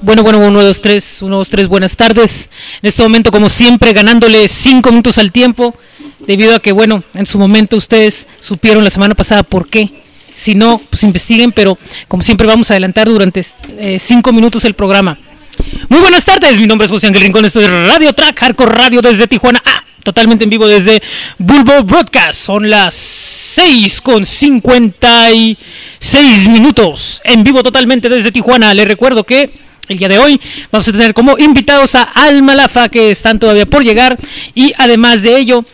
Bueno, bueno, uno, dos, tres, uno, dos, tres, buenas tardes. En este momento, como siempre, ganándole cinco minutos al tiempo, debido a que, bueno, en su momento ustedes supieron la semana pasada por qué. Si no, pues investiguen, pero como siempre vamos a adelantar durante eh, cinco minutos el programa. Muy buenas tardes, mi nombre es José Ángel Rincón, estoy de Radio Track, Hardcore Radio desde Tijuana. Ah, totalmente en vivo desde Bulbo Broadcast. Son las 6 con 56 minutos. En vivo totalmente desde Tijuana. Les recuerdo que el día de hoy vamos a tener como invitados a Almalafa que están todavía por llegar. Y además de ello,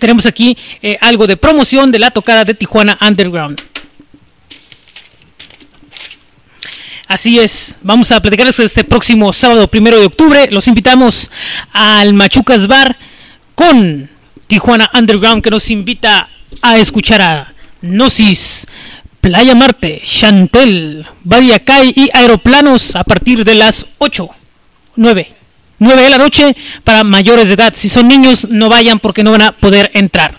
tenemos aquí eh, algo de promoción de la tocada de Tijuana Underground. Así es, vamos a platicarles este próximo sábado primero de octubre. Los invitamos al Machucas Bar con Tijuana Underground que nos invita a escuchar a Gnosis, Playa Marte, Chantel, Badiacay y Aeroplanos a partir de las 8, 9, 9 de la noche para mayores de edad. Si son niños, no vayan porque no van a poder entrar.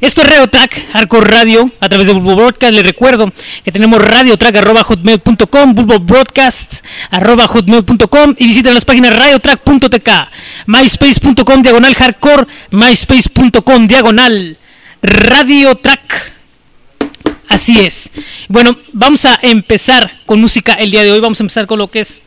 Esto es Radio Track, Hardcore Radio, a través de Bulbo Broadcast. Les recuerdo que tenemos radiotrack.hotmail.com, Bulbo Broadcast, arroba hotmail.com y visiten las páginas radiotrack.tk, myspace.com, diagonal hardcore, myspace.com, diagonal Radio Track. Así es. Bueno, vamos a empezar con música el día de hoy. Vamos a empezar con lo que es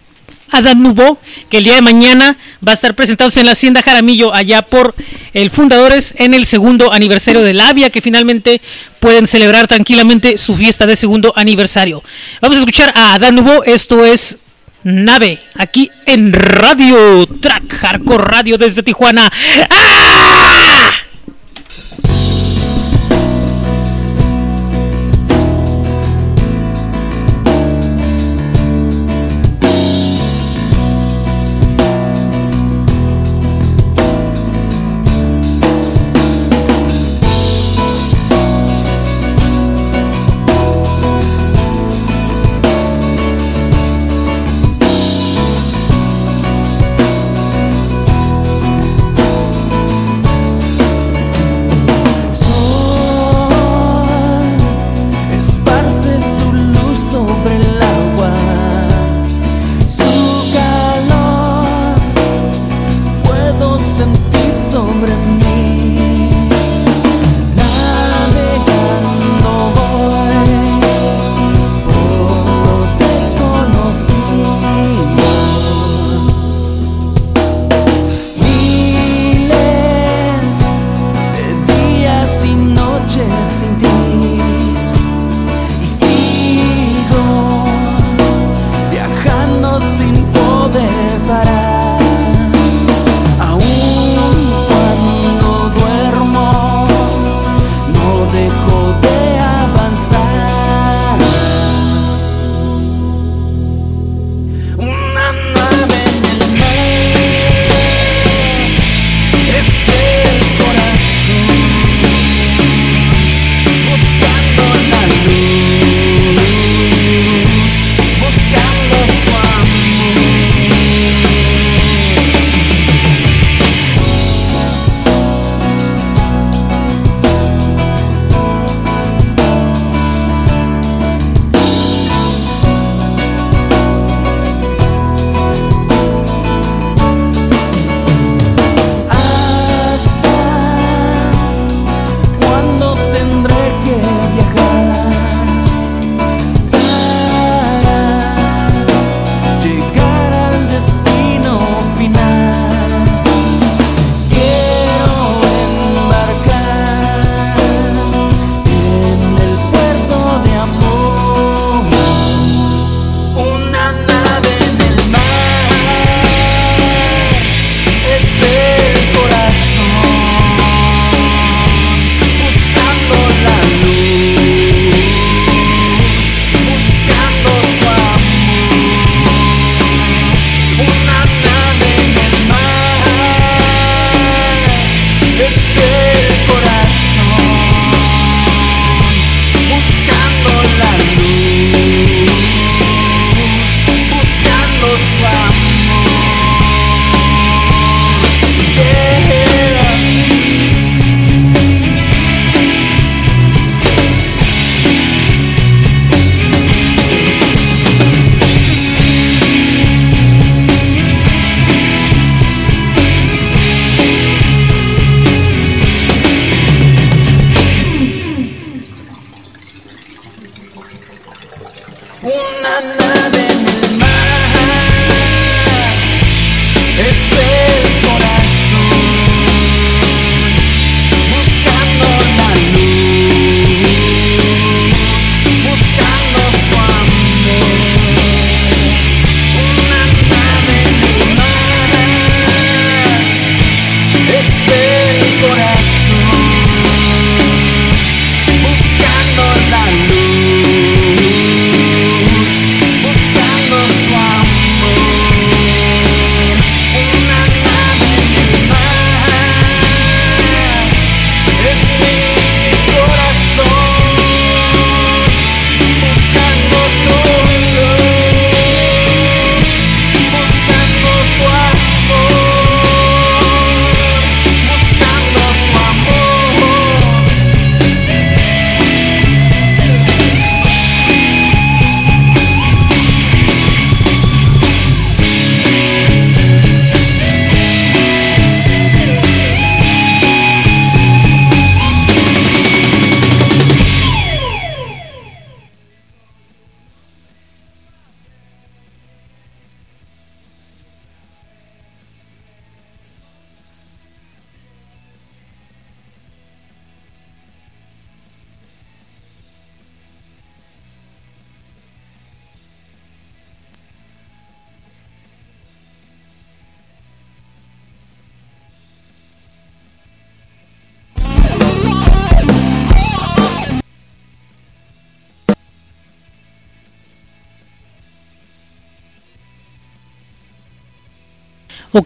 Adán Nubo, que el día de mañana va a estar presentándose en la Hacienda Jaramillo, allá por el Fundadores, en el segundo aniversario de la Avia, que finalmente pueden celebrar tranquilamente su fiesta de segundo aniversario. Vamos a escuchar a Adán Nubo, esto es Nave, aquí en Radio Track, Hardcore Radio desde Tijuana.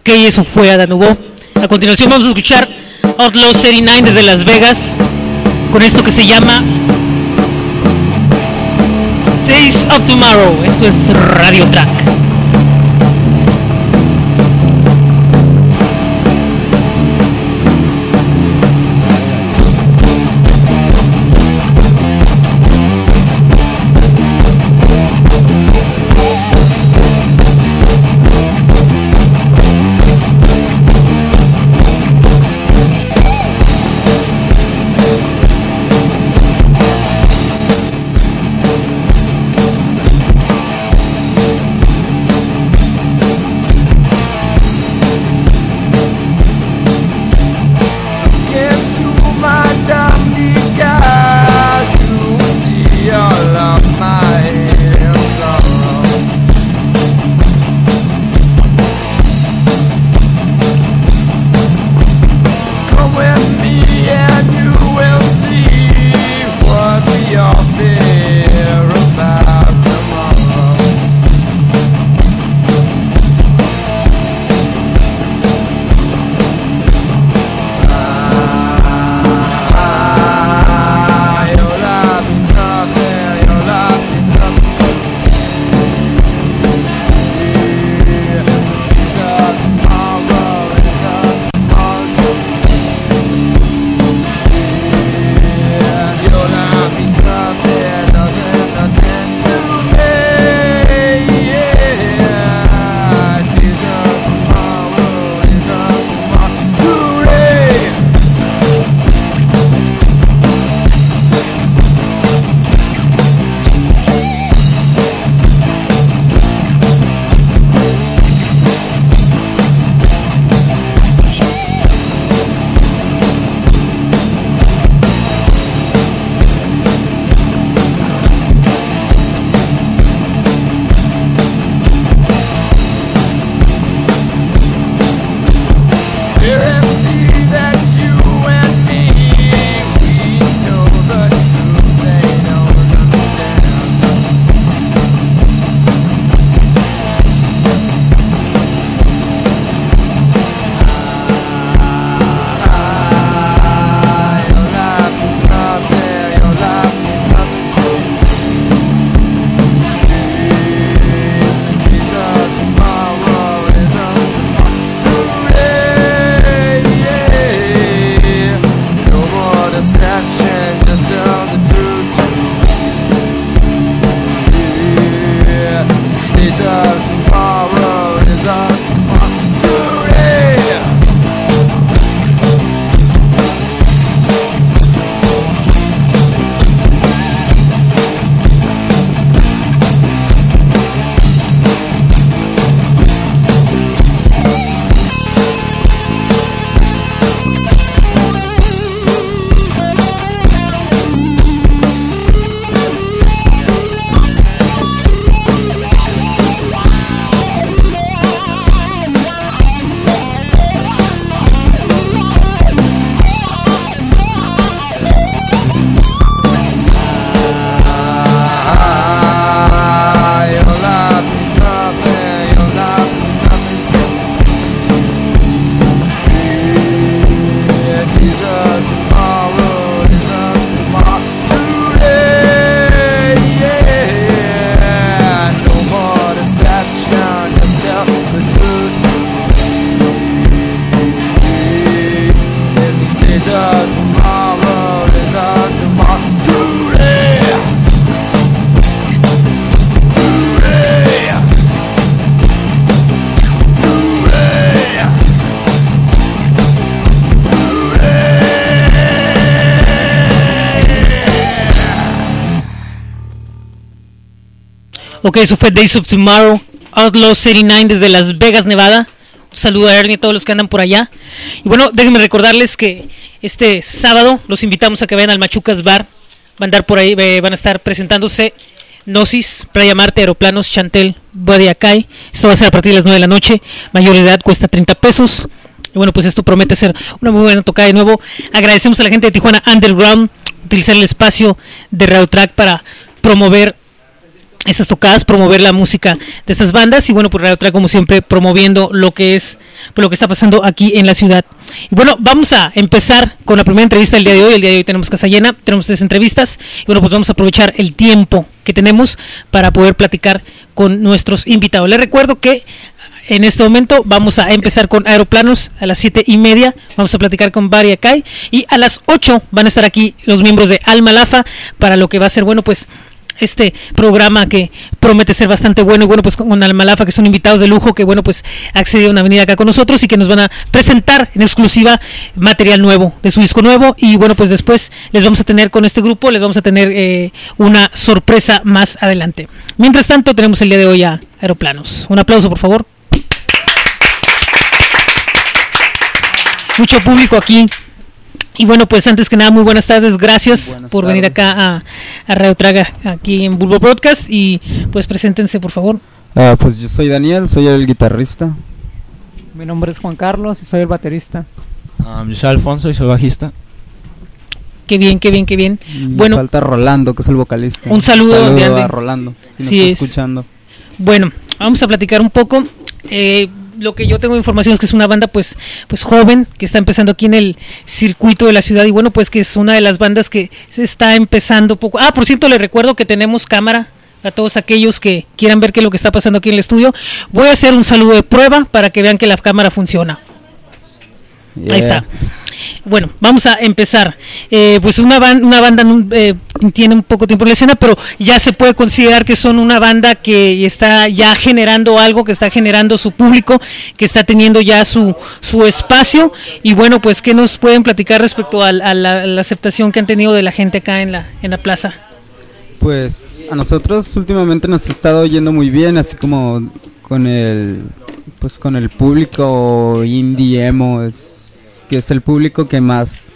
Ok, eso fue Adán Hugo. A continuación vamos a escuchar Outlaw 39 desde Las Vegas con esto que se llama Days of Tomorrow. Esto es Radio Track. Ok, eso fue Days of Tomorrow, Outlaw 79 desde Las Vegas, Nevada. Un saludo a Ernie y a todos los que andan por allá. Y bueno, déjenme recordarles que este sábado los invitamos a que vayan al Machucas Bar. Van a andar por ahí, eh, van a estar presentándose Gnosis, Playa Marte, Aeroplanos, Chantel, Acay. Esto va a ser a partir de las 9 de la noche. Mayor edad cuesta 30 pesos. Y bueno, pues esto promete ser una muy buena tocada de nuevo. Agradecemos a la gente de Tijuana Underground utilizar el espacio de Radio Track para promover estas tocadas, promover la música de estas bandas y bueno, por Radio Track como siempre promoviendo lo que es por lo que está pasando aquí en la ciudad. Y bueno, vamos a empezar con la primera entrevista del día de hoy. El día de hoy tenemos casa llena, tenemos tres entrevistas y bueno, pues vamos a aprovechar el tiempo que tenemos para poder platicar con nuestros invitados. Les recuerdo que en este momento vamos a empezar con aeroplanos a las siete y media. Vamos a platicar con Bari. Y a las 8 van a estar aquí los miembros de Alma Lafa para lo que va a ser, bueno, pues este programa que promete ser bastante bueno y bueno pues con Almalafa que son invitados de lujo que bueno pues accedieron a venir acá con nosotros y que nos van a presentar en exclusiva material nuevo de su disco nuevo. Y bueno pues después les vamos a tener con este grupo les vamos a tener eh, una sorpresa más adelante. Mientras tanto tenemos el día de hoy a Aeroplanos. Un aplauso por favor. Mucho público aquí y bueno, pues antes que nada, muy buenas tardes, gracias por venir acá a, a Radio Traga, aquí en Bulbo Broadcast, y pues preséntense, por favor. Uh, pues yo soy Daniel, soy el guitarrista. Mi nombre es Juan Carlos y soy el baterista. Um, yo soy Alfonso y soy bajista. Qué bien, qué bien, qué bien. Y bueno, falta Rolando, que es el vocalista. Un saludo, un saludo a Rolando, si sí nos es. escuchando. Bueno, vamos a platicar un poco. Eh, lo que yo tengo información es que es una banda pues pues joven que está empezando aquí en el circuito de la ciudad y bueno pues que es una de las bandas que se está empezando poco ah por cierto le recuerdo que tenemos cámara a todos aquellos que quieran ver qué es lo que está pasando aquí en el estudio. Voy a hacer un saludo de prueba para que vean que la cámara funciona. Ahí está bueno, vamos a empezar. Eh, pues una, una banda eh, tiene un poco tiempo en la escena, pero ya se puede considerar que son una banda que está ya generando algo, que está generando su público, que está teniendo ya su, su espacio. Y bueno, pues, ¿qué nos pueden platicar respecto a, a la, aceptación que han tenido de la gente acá en la, en la plaza? Pues a nosotros últimamente nos ha estado yendo muy bien, así como con el, pues con el público indie emo. Es, que es el público que más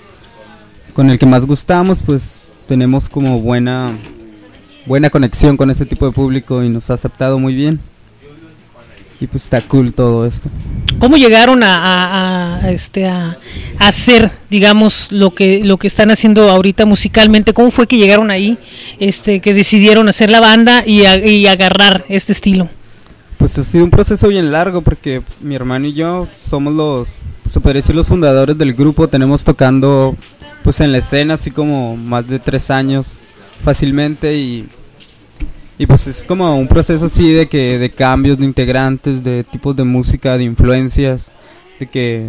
con el que más gustamos pues tenemos como buena buena conexión con ese tipo de público y nos ha aceptado muy bien. Y pues está cool todo esto. Cómo llegaron a, a, a este a, a, hacer digamos lo que lo que están haciendo ahorita musicalmente cómo fue que llegaron ahí este que decidieron hacer la banda y, y agarrar este estilo pues ha sido un proceso bien largo porque mi hermano y yo somos los se podría decir los fundadores del grupo, tenemos tocando pues en la escena así como más de tres años fácilmente y, y pues es como un proceso así de que de cambios de integrantes, de tipos de música, de influencias, de que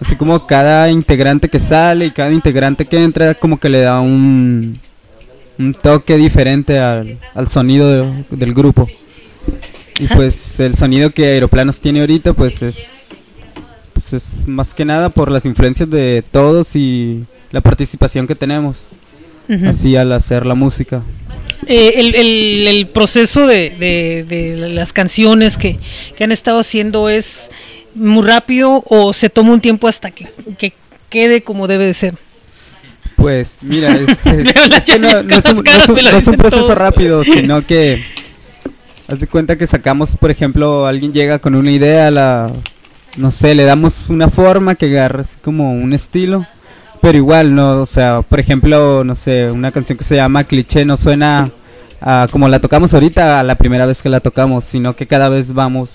así como cada integrante que sale y cada integrante que entra como que le da un, un toque diferente al, al sonido de, del grupo. Y pues el sonido que Aeroplanos tiene ahorita pues es pues es más que nada por las influencias de todos y la participación que tenemos uh -huh. así al hacer la música. Eh, el, el, el, proceso de, de, de las canciones que, que, han estado haciendo es muy rápido o se toma un tiempo hasta que, que quede como debe de ser. Pues mira, es, es, es que no, no, es un, no, es un, proceso todo. rápido, sino que haz de cuenta que sacamos, por ejemplo, alguien llega con una idea, la no sé, le damos una forma que agarre así como un estilo, pero igual, no, o sea, por ejemplo, no sé, una canción que se llama Cliché no suena a, como la tocamos ahorita a la primera vez que la tocamos, sino que cada vez vamos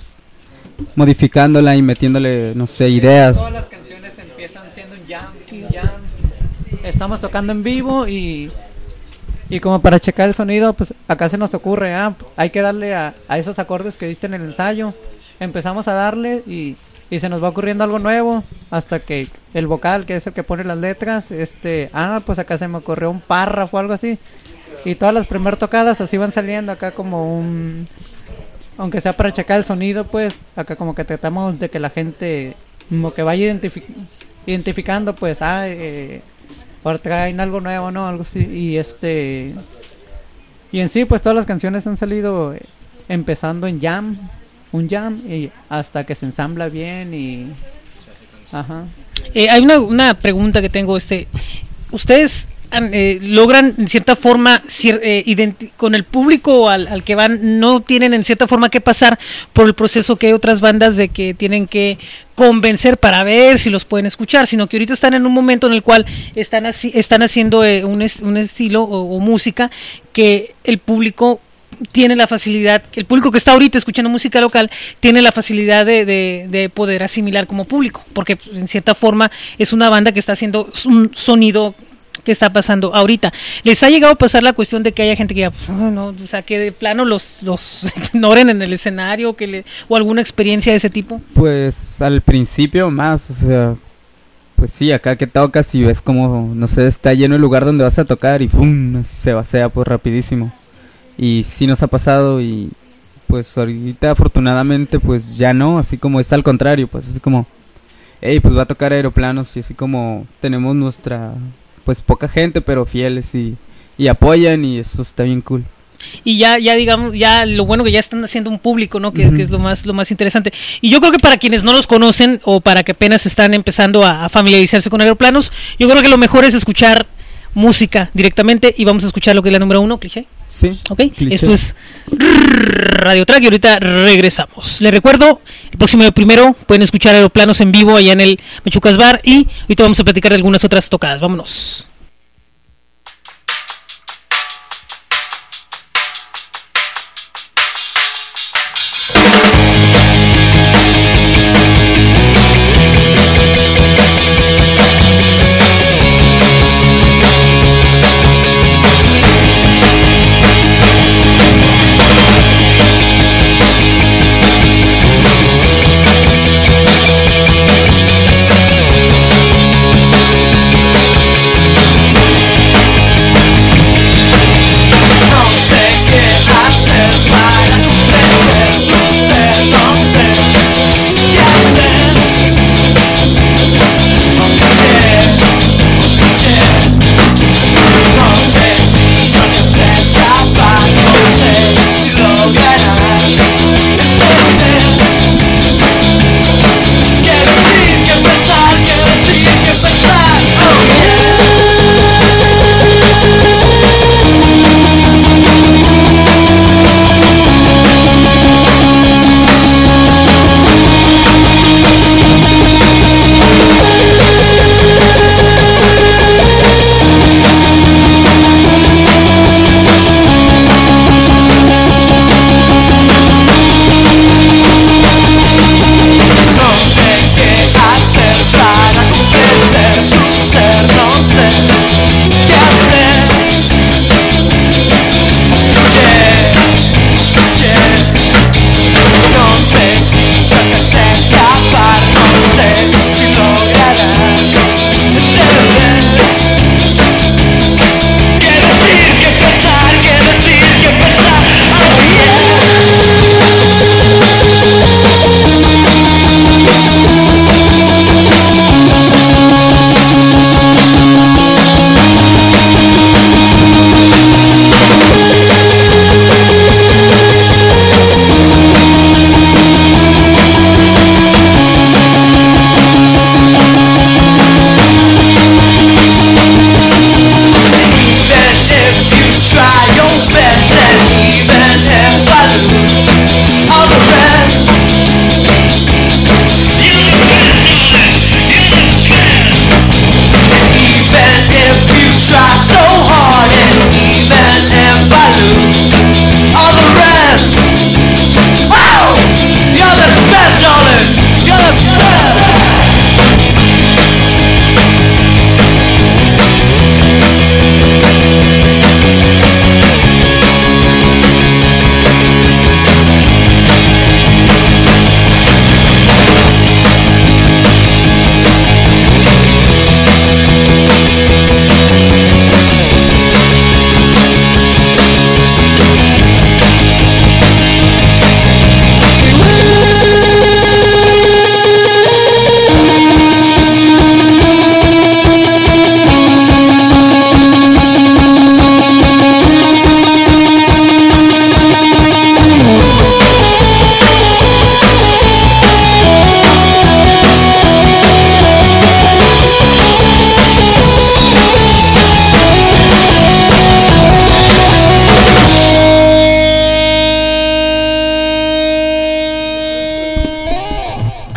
modificándola y metiéndole, no sé, ideas. Todas las canciones empiezan siendo un jam, un jam. Estamos tocando en vivo y y como para checar el sonido, pues acá se nos ocurre, ah, hay que darle a, a esos acordes que diste en el ensayo. Empezamos a darle y y se nos va ocurriendo algo nuevo hasta que el vocal que es el que pone las letras este ah pues acá se me ocurrió un párrafo o algo así. Y todas las primeras tocadas así van saliendo acá como un aunque sea para checar el sonido pues acá como que tratamos de que la gente como que vaya identific identificando pues ah eh, traen algo nuevo no algo así y este Y en sí, pues todas las canciones han salido eh, empezando en jam, un jam, y hasta que se ensambla bien y... Ajá. Eh, hay una, una pregunta que tengo, este, ustedes eh, logran en cierta forma eh, con el público al, al que van no tienen en cierta forma que pasar por el proceso que hay otras bandas de que tienen que convencer para ver si los pueden escuchar sino que ahorita están en un momento en el cual están así están haciendo eh, un, un estilo o música que el público tiene la facilidad, el público que está ahorita escuchando música local tiene la facilidad de, de- de poder asimilar como público, porque pues, en cierta forma es una banda que está haciendo un sonido que está pasando ahorita. ¿Les ha llegado a pasar la cuestión de que haya gente que diga, "Ah, no, o sea, que de plano los, los ignoren en el escenario que le, o alguna experiencia de ese tipo? Pues al principio más, o sea, pues sí, acá que tocas y ves como, no sé, está lleno el lugar donde vas a tocar y ¡pum! se vacía pues rapidísimo. Y sí nos ha pasado y pues ahorita afortunadamente pues ya no, así como es al contrario, pues así como, hey, pues va a tocar aeroplanos y así como tenemos nuestra, pues poca gente pero fieles y, y apoyan y eso está bien cool. y ya ya digamos ya lo bueno que ya están haciendo un público no que, que es lo más lo más interesante. Y yo creo que para quienes no los conocen o para que apenas están empezando a, a familiarizarse con aeroplanos yo creo que lo mejor es escuchar música directamente y vamos a escuchar lo que es la número uno cliché Sí. ok Cliché. esto es Radio Track y ahorita regresamos les recuerdo el próximo primero pueden escuchar aeroplanos en vivo allá en el Mechucas Bar y ahorita vamos a platicar de algunas otras tocadas vámonos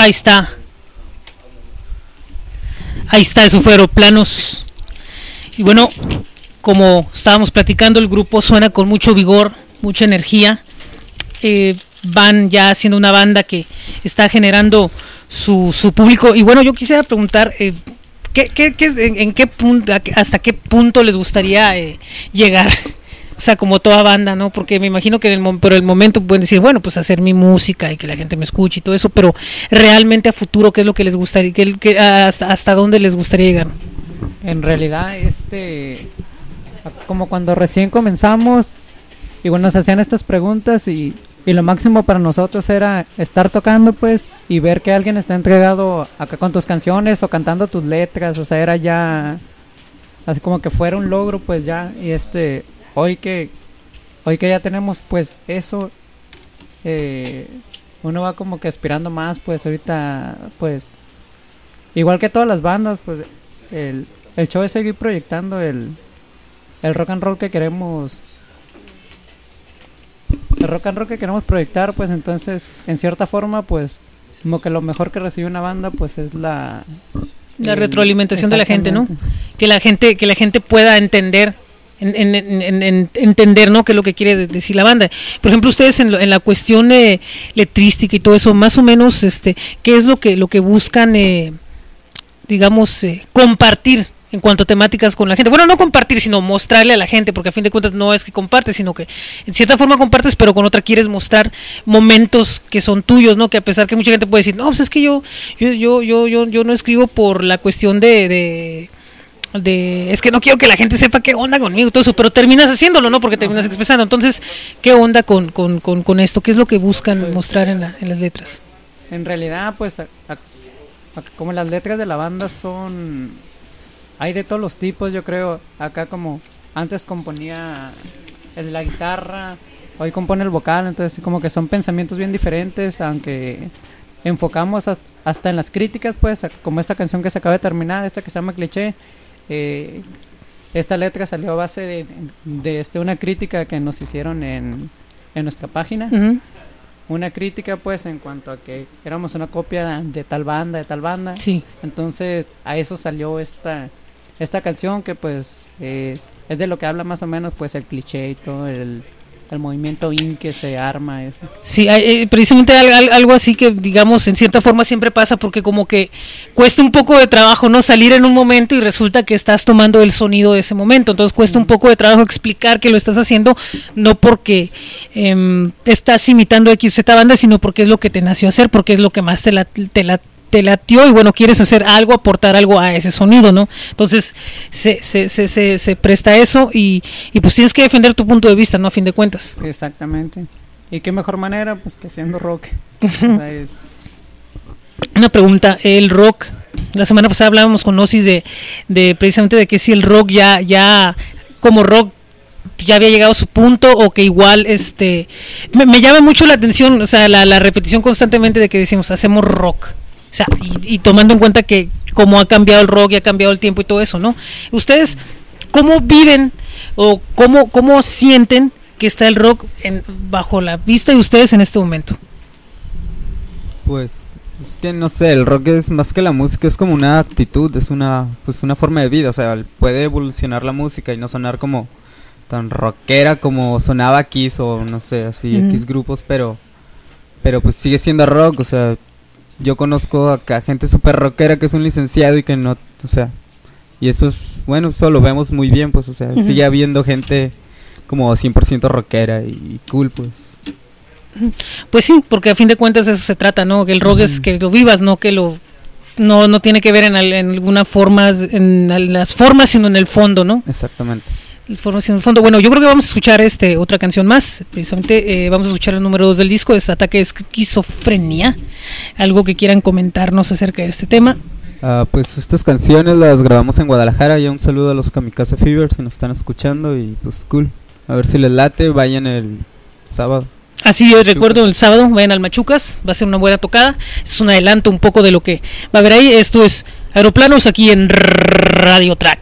Ahí está. Ahí está, eso fue Aeroplanos. Y bueno, como estábamos platicando, el grupo suena con mucho vigor, mucha energía. Eh, van ya haciendo una banda que está generando su, su público. Y bueno, yo quisiera preguntar, eh, ¿qué, qué, qué, en, en, qué punto, hasta qué punto les gustaría eh, llegar? O sea, como toda banda, ¿no? Porque me imagino que en el, por el momento pueden decir, bueno, pues hacer mi música y que la gente me escuche y todo eso, pero realmente a futuro, ¿qué es lo que les gustaría, qué, qué, hasta, hasta dónde les gustaría llegar? En realidad, este, como cuando recién comenzamos, y bueno, nos hacían estas preguntas y, y lo máximo para nosotros era estar tocando, pues, y ver que alguien está entregado acá con tus canciones o cantando tus letras, o sea, era ya así como que fuera un logro, pues ya, y este, hoy que hoy que ya tenemos pues eso eh, uno va como que aspirando más pues ahorita pues igual que todas las bandas pues el, el show es seguir proyectando el, el rock and roll que queremos el rock and roll que queremos proyectar pues entonces en cierta forma pues como que lo mejor que recibe una banda pues es la la el, retroalimentación de la gente no que la gente que la gente pueda entender en, en, en, en, entender no qué es lo que quiere decir la banda por ejemplo ustedes en, lo, la cuestión eh, letrística y todo eso más o menos este qué es lo que lo que buscan eh, digamos eh, compartir en cuanto a temáticas con la gente. Bueno, no compartir, sino mostrarle a la gente, porque a fin de cuentas no es que compartes, sino que en cierta forma compartes, pero con otra quieres mostrar momentos que son tuyos, ¿no? Que a pesar que mucha gente puede decir, no, pues es que yo, yo, yo, yo, yo, yo no escribo por la cuestión de de es que no quiero que la gente sepa qué onda conmigo y todo eso, pero terminas haciéndolo, ¿no? Porque terminas expresando. Entonces, ¿qué onda con, con, con, con esto? ¿Qué es lo que buscan pues, mostrar en, la, en, las letras? En realidad, pues, a, a, como las letras de la banda son. Hay de todos los tipos, yo creo. Acá, como antes componía el, la guitarra, hoy compone el vocal, entonces, como que son pensamientos bien diferentes, aunque enfocamos hasta en las críticas, pues, como esta canción que se acaba de terminar, esta que se llama Cliché eh, esta letra salió a base de, de, este, una crítica que nos hicieron en, en nuestra página. Uh -huh. Una crítica, pues, en cuanto a que éramos una copia de tal banda, de tal banda. Sí. Entonces, a eso salió esta, esta canción que, pues, eh, es de lo que habla más o menos, pues, el cliché y todo, el, el movimiento in que se arma eso. Sí, hay, precisamente algo así que digamos en cierta forma siempre pasa porque como que cuesta un poco de trabajo no salir en un momento y resulta que estás tomando el sonido de ese momento, entonces cuesta un poco de trabajo explicar que lo estás haciendo no porque eh, estás imitando X Z banda, sino porque es lo que te nació hacer, porque es lo que más te la, te la te latió y bueno, quieres hacer algo, aportar algo a ese sonido, ¿no? Entonces se, se, se, se, se presta eso y, y, pues tienes que defender tu punto de vista, ¿no? A fin de cuentas. Exactamente. ¿Y qué mejor manera? Pues que siendo rock. o sea, es... Una pregunta, el rock, la semana pasada hablábamos con Osis de, de precisamente de que si el rock ya, ya como rock ya había llegado a su punto o que igual este me, me llama mucho la atención o sea la, la, repetición constantemente de que decimos hacemos rock o sea, y, y, tomando en cuenta que cómo ha cambiado el rock y ha cambiado el tiempo y todo eso, ¿no? Ustedes, ¿cómo viven o cómo, cómo sienten que está el rock en, bajo la vista de ustedes en este momento? Pues es que no sé, el rock es más que la música, es como una actitud, es una pues una forma de vida, o sea, puede evolucionar la música y no sonar como tan rockera como sonaba Kiss o no sé, así mm. X grupos, pero pero pues sigue siendo rock, o sea, yo conozco acá gente súper rockera que es un licenciado y que no, o sea, y eso es, bueno, eso lo vemos muy bien, pues, o sea, uh -huh. sigue habiendo gente como 100% rockera y cool, pues. Pues sí, porque a fin de cuentas eso se trata, ¿no? Que el rock uh -huh. es que lo vivas, no que lo no no tiene que ver en, en alguna forma en las formas, sino en el fondo, ¿no? Exactamente información el fondo. Bueno, yo creo que vamos a escuchar este otra canción más. Precisamente eh, vamos a escuchar el número 2 del disco, es Ataque de Esquizofrenia. Algo que quieran comentarnos acerca de este tema. Uh, pues estas canciones las grabamos en Guadalajara. Ya un saludo a los Kamikaze Fever si nos están escuchando. Y pues cool. A ver si les late, vayan el sábado. Así yo recuerdo el sábado, vayan al Machucas, va a ser una buena tocada. Es un adelanto un poco de lo que va a haber ahí. Esto es Aeroplanos aquí en Radio Track.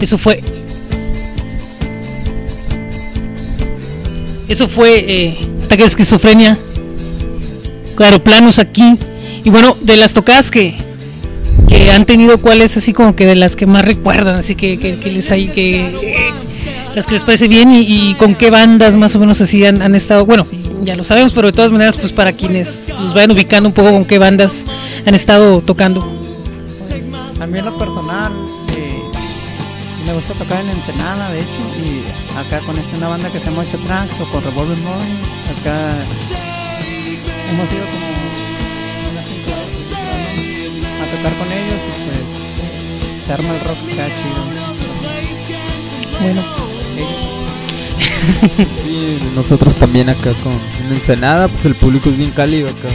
Eso fue. Eso fue eh, ataque de esquizofrenia. Claro, planos aquí. Y bueno, de las tocadas que, que han tenido, ¿cuáles así como que de las que más recuerdan? Así que, que, les hay que. las que les parece bien y, con qué bandas más o menos así han, estado. Bueno, ya lo sabemos, pero de todas maneras, pues para quienes los vayan ubicando un poco con qué bandas han estado tocando. En lo personal gusta tocar en Ensenada, de hecho, y acá con esta una banda que se llama Ocho Tracks o con Revolver Morning, acá hemos ido como unas cinco veces ¿no? a tocar con ellos y pues se arma el rock acá chido. Bueno, Sí, nosotros también acá con en Ensenada, pues el público es bien cálido acá,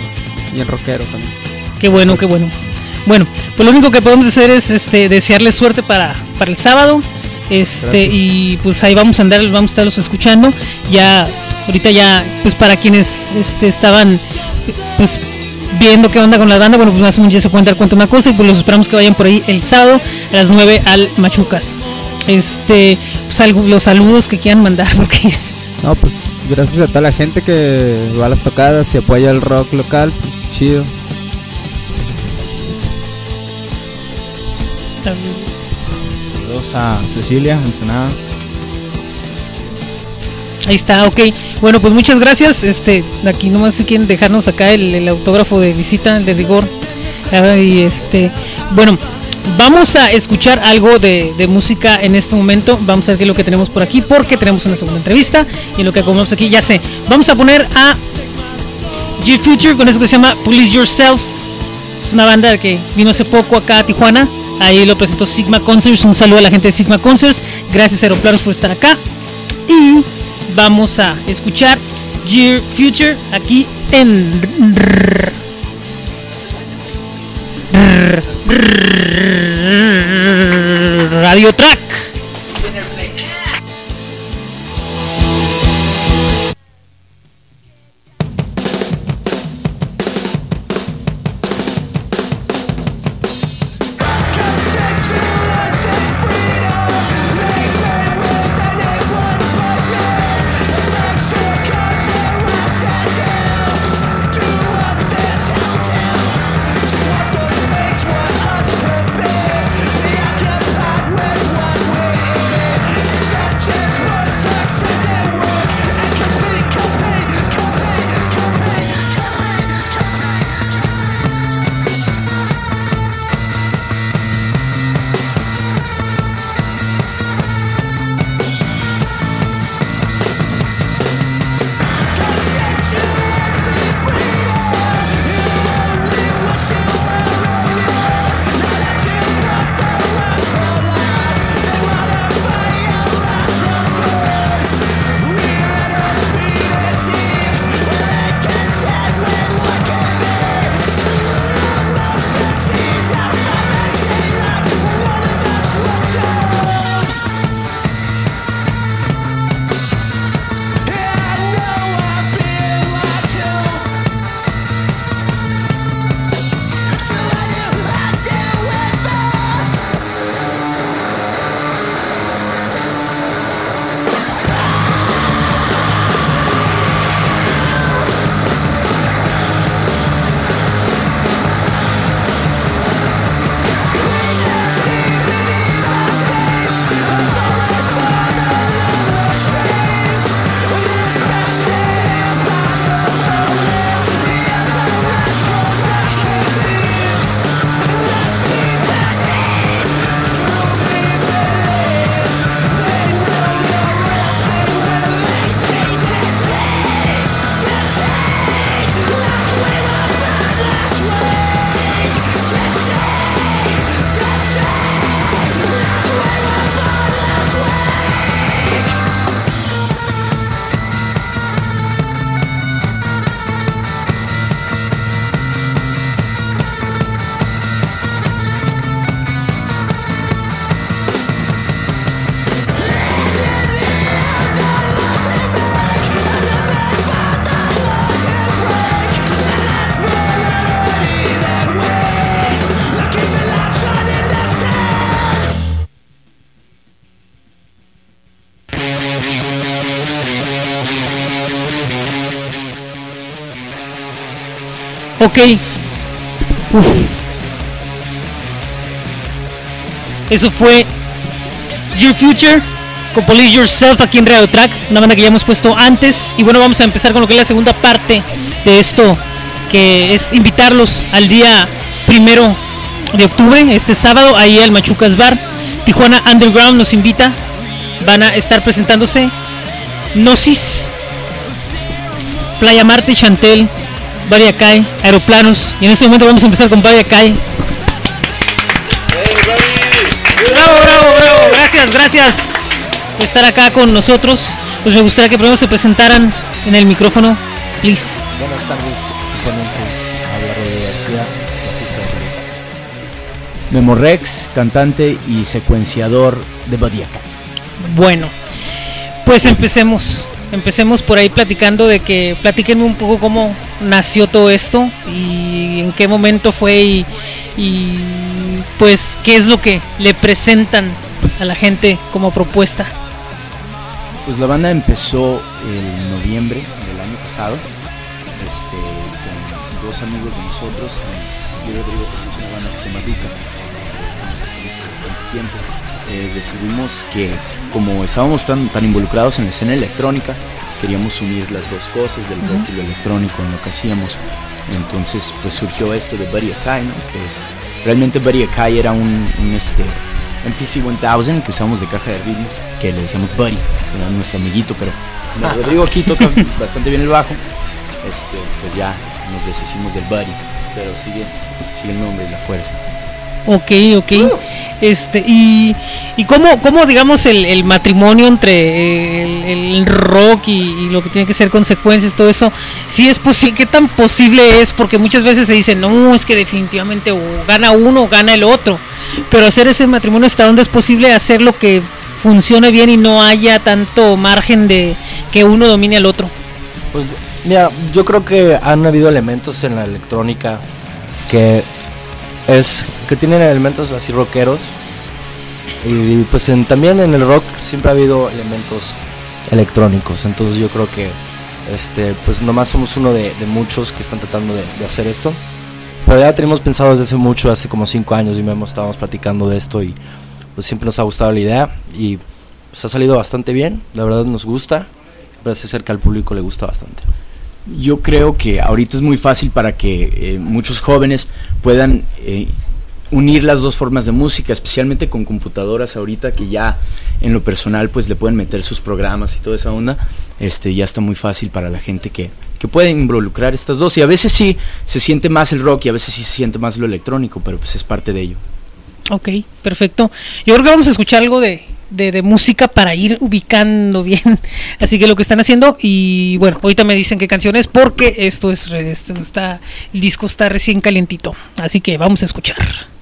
bien rockero también. qué bueno, qué bueno. Bueno, pues lo único que podemos hacer es este desearles suerte para, para el sábado. Este, Gracias. y pues ahí vamos a andar, vamos a estarlos escuchando. Ya, ahorita ya, pues para quienes este, estaban pues viendo qué onda con la banda, bueno, pues más o menos ya se pueden dar cuenta de una cosa y pues los esperamos que vayan por ahí el sábado a las 9 al Machucas. Este, pues algo- los saludos que quieran mandar, porque No, pues gracias a toda la gente que va a las tocadas y apoya el rock local, pues chido. A Cecilia, Ensenada. Ahí está, ok. Bueno, pues muchas gracias. Este, aquí nomás si quieren dejarnos acá el, el autógrafo de visita de rigor. Ah, Y este, bueno, vamos a escuchar algo de, de música en este momento. Vamos a ver qué es lo que tenemos por aquí, porque tenemos una segunda entrevista. Y lo que acomodamos aquí, ya sé. Vamos a poner a G Future con eso que se llama Police Yourself. Es una banda que vino hace poco acá a Tijuana. Ahí lo presentó Sigma Concerts. Un saludo a la gente de Sigma Concerts. Gracias Aeroplanos por estar acá. Y vamos a escuchar Year Future aquí en Radio Track. Ok. Eso fue Your Future con Police Yourself aquí en Radio Track, una banda que ya hemos puesto antes. Y bueno, vamos a empezar con lo que es la segunda parte de esto, que es invitarlos al día primero de octubre, este sábado, ahí al Machucas Bar. Tijuana Underground nos invita. Van a estar presentándose Gnosis, Playa Marte, Chantel, Variacay, Aeroplanos. Y en este momento vamos a empezar con Variacay. Bravo, bravo, bravo. Gracias, gracias por estar acá con nosotros. Pues me gustaría que primero se presentaran en el micrófono, please. Buenas tardes, tijuanenses. Habla Rodrigo García, de. Memorex, cantante y secuenciador de Badiaca. Bueno, pues empecemos. Empecemos por ahí platicando de que platíquenme un poco cómo nació todo esto y en qué momento fue y, pues qué es lo que le presentan a la gente como propuesta. Pues la banda empezó en noviembre del año pasado este, con dos amigos de nosotros, yo y Rodrigo tenemos una banda que se llama tiempo eh, decidimos que como estábamos tan, tan involucrados en la escena electrónica, queríamos unir las dos cosas, del rock y lo electrónico en lo que hacíamos. Entonces pues surgió esto de Buddy Akai, ¿no? que es realmente Buddy Akai era un, un, este, MPC 1000 que usamos de caja de ritmos, que le decíamos Buddy, era nuestro amiguito, pero como Rodrigo aquí toca bastante bien el bajo, este, pues ya nos deshicimos del Buddy, pero sigue, sigue el nombre y la fuerza. Ok, ok. Este, y, y cómo, cómo digamos el, el matrimonio entre el, el rock y, y, lo que tiene que ser consecuencias, todo eso, si es posible, qué tan posible es, porque muchas veces se dice, no, es que definitivamente o gana uno o gana el otro, pero hacer ese matrimonio hasta dónde es posible hacer lo que funcione bien y no haya tanto margen de que uno domine al otro. Pues mira, yo creo que han habido elementos en la electrónica que es que tienen elementos así rockeros. Y pues en, también en el rock siempre ha habido elementos electrónicos. Entonces yo creo que este pues nomás somos uno de, muchos que están tratando de, hacer esto. Pero ya tenemos pensado desde hace mucho hace como cinco años y me estábamos platicando de esto y pues siempre nos ha gustado la idea y pues ha salido bastante bien. La verdad nos gusta. Parece ser que al público le gusta bastante yo creo que ahorita es muy fácil para que eh, muchos jóvenes puedan eh, unir las dos formas de música, especialmente con computadoras ahorita que ya en lo personal pues le pueden meter sus programas y toda esa onda, este ya está muy fácil para la gente que, que puede involucrar estas dos y a veces sí se siente más el rock y a veces sí se siente más lo electrónico, pero pues es parte de ello. Ok, perfecto. Yo creo que vamos a escuchar algo de, de, de, música para ir ubicando bien. Así que lo que están haciendo. Y bueno, ahorita me dicen qué canción es porque esto es esto está, el disco está recién calientito. Así que vamos a escuchar.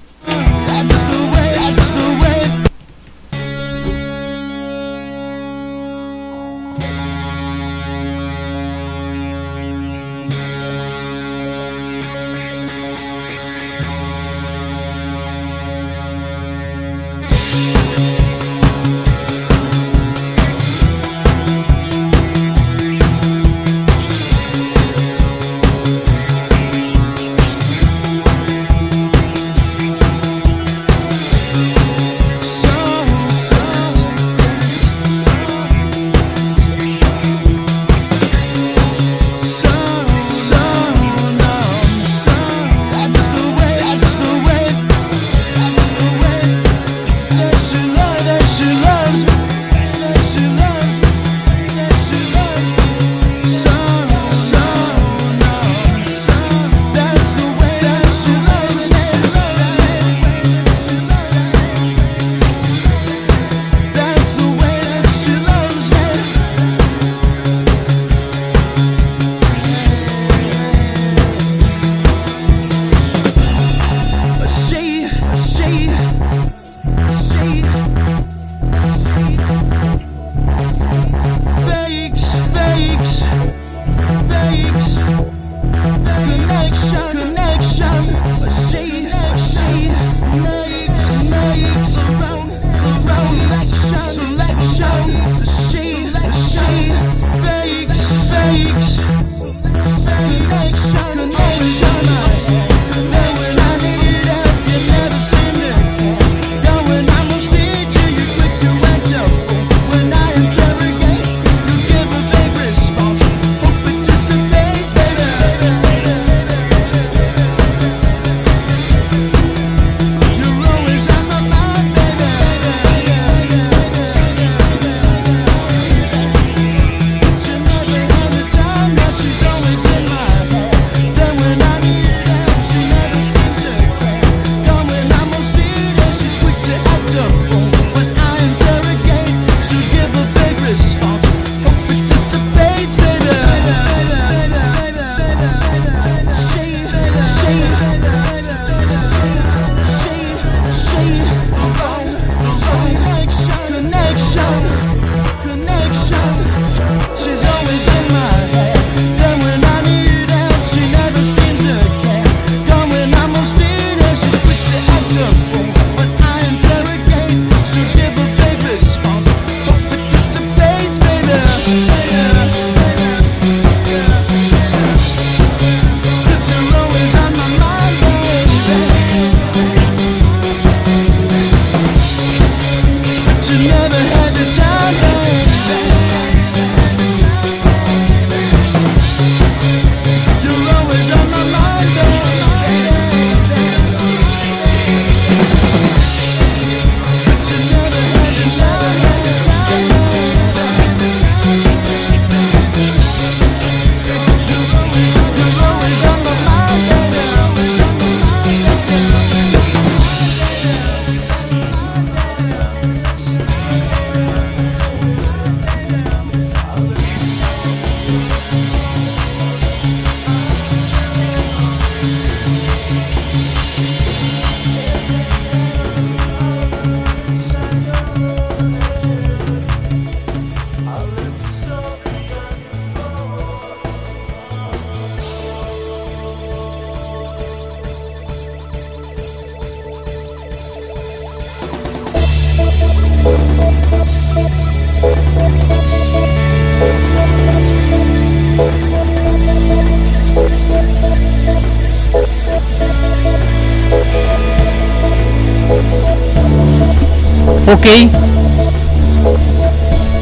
Ok.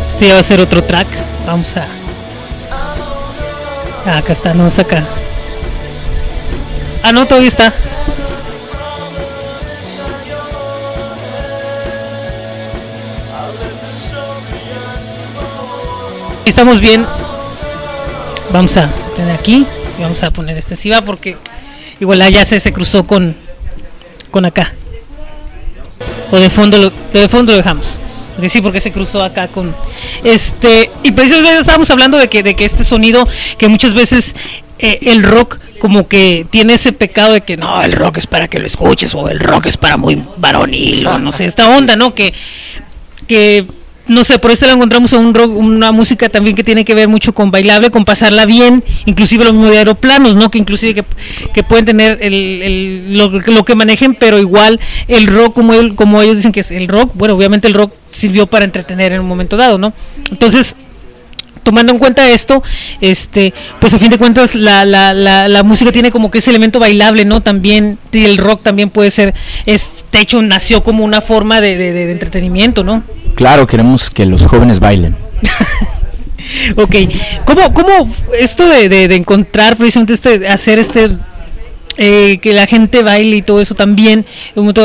Este ya va a ser otro track. Vamos a. Ah, acá está, no es acá. Ah, no, todavía está. Estamos bien. Vamos a tener aquí. Y vamos a poner este sí va porque igual allá se, se cruzó con, con acá. O de fondo lo, lo de fondo lo dejamos. Porque sí, porque se cruzó acá con este. Y precisamente estábamos hablando de que, de que este sonido, que muchas veces eh, el rock como que tiene ese pecado de que no, el rock es para que lo escuches, o el rock es para muy varonil, o no sé, esta onda, ¿no? Que, que no sé, por este lo encontramos en un rock, una música también que tiene que ver mucho con bailable, con pasarla bien, inclusive lo mismo de aeroplanos, ¿no? Que inclusive que, pueden tener el, el- lo, lo que manejen, pero igual el rock, como, el- como ellos dicen que es el rock, bueno, obviamente el rock sirvió para entretener en un momento dado, ¿no? Entonces, tomando en cuenta esto, este, pues a fin de cuentas la, la, la, la música tiene como que ese elemento bailable, ¿no? También, el rock también puede ser, es, de hecho nació como una forma de- de entretenimiento, ¿no? Claro, queremos que los jóvenes bailen. Ok, ¿cómo, cómo esto de, de, de encontrar precisamente este, hacer este, eh, que la gente baile y todo eso también,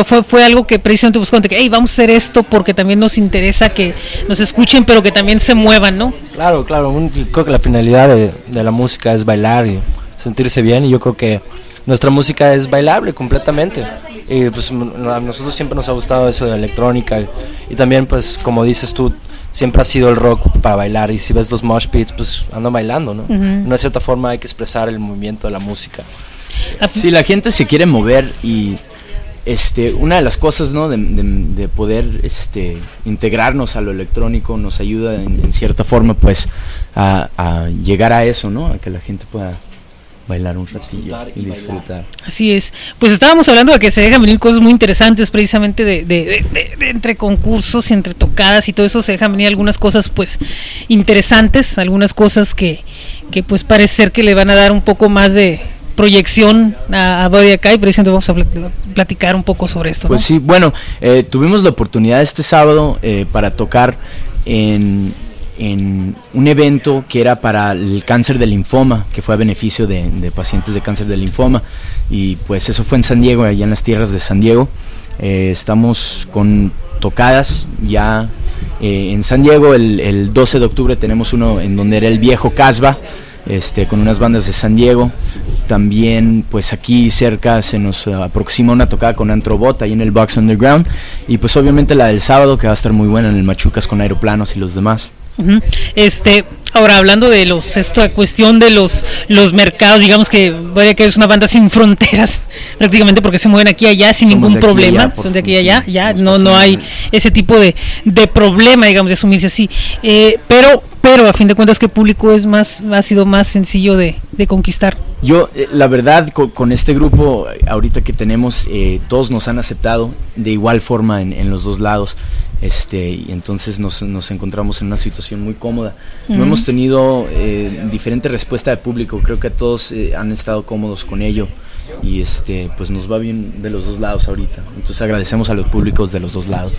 fue, fue algo que precisamente buscó, de que, hey, vamos a hacer esto porque también nos interesa que nos escuchen, pero que también se muevan, ¿no? Claro, claro. un- creo que la finalidad de, de la música es bailar y sentirse bien. Y yo creo que nuestra música es bailable completamente. Y pues a nosotros siempre nos ha gustado eso de la electrónica. Y, también, pues, como dices tú, siempre ha sido el rock para bailar. Y si ves los mosh pits, pues andan bailando, ¿no? De una cierta forma hay que expresar el movimiento de la música. A- Si la gente se quiere mover y este una de las cosas no de, de- de poder este integrarnos a lo electrónico nos ayuda en, en cierta forma pues a, a llegar a eso no a que la gente pueda bailar un ratillo Disfrutar y disfrutar Así es. Pues estábamos hablando de que se dejan venir cosas muy interesantes precisamente de, de- de- de- de entre concursos y entre tocadas y todo eso se dejan venir algunas cosas pues interesantes, algunas cosas que, que pues parece ser que le van a dar un poco más de proyección a, a Body acá y precisamente vamos a plat- platicar un poco sobre esto. Pues sí, bueno, eh, tuvimos la oportunidad este sábado eh, para tocar en, en un evento que era para el cáncer del linfoma, que fue a beneficio de, de pacientes de cáncer del linfoma. Y pues eso fue en San Diego, allá en las tierras de San Diego. Eh, estamos con tocadas ya eh, en San Diego. El, el 12 de octubre tenemos uno en donde era el viejo Casba. Este, con unas bandas de San Diego. También, pues aquí cerca se nos aproxima una tocada con Antrobot ahí en el Box Underground. Y pues obviamente la del sábado que va a estar muy buena en el Machucas con aeroplanos y los demás. Este, ahora hablando de los esta cuestión de los los mercados, digamos que vaya que es una banda sin fronteras prácticamente porque se mueven aquí y allá sin Somos ningún problema, allá, son de aquí y allá, ya no no hay ese tipo de, de problema, digamos, de asumirse así. Eh, pero pero a fin de cuentas que público es más ha sido más sencillo de, de conquistar. Yo, eh, la verdad, co- con, este grupo eh, ahorita que tenemos, eh, todos nos han aceptado de igual forma en, en los dos lados. Este, y entonces nos, nos encontramos en una situación muy cómoda. No hemos tenido eh, diferente respuesta de público, creo que todos eh, han estado cómodos con ello y este, pues nos va bien de los dos lados ahorita. Entonces agradecemos a los públicos de los dos lados.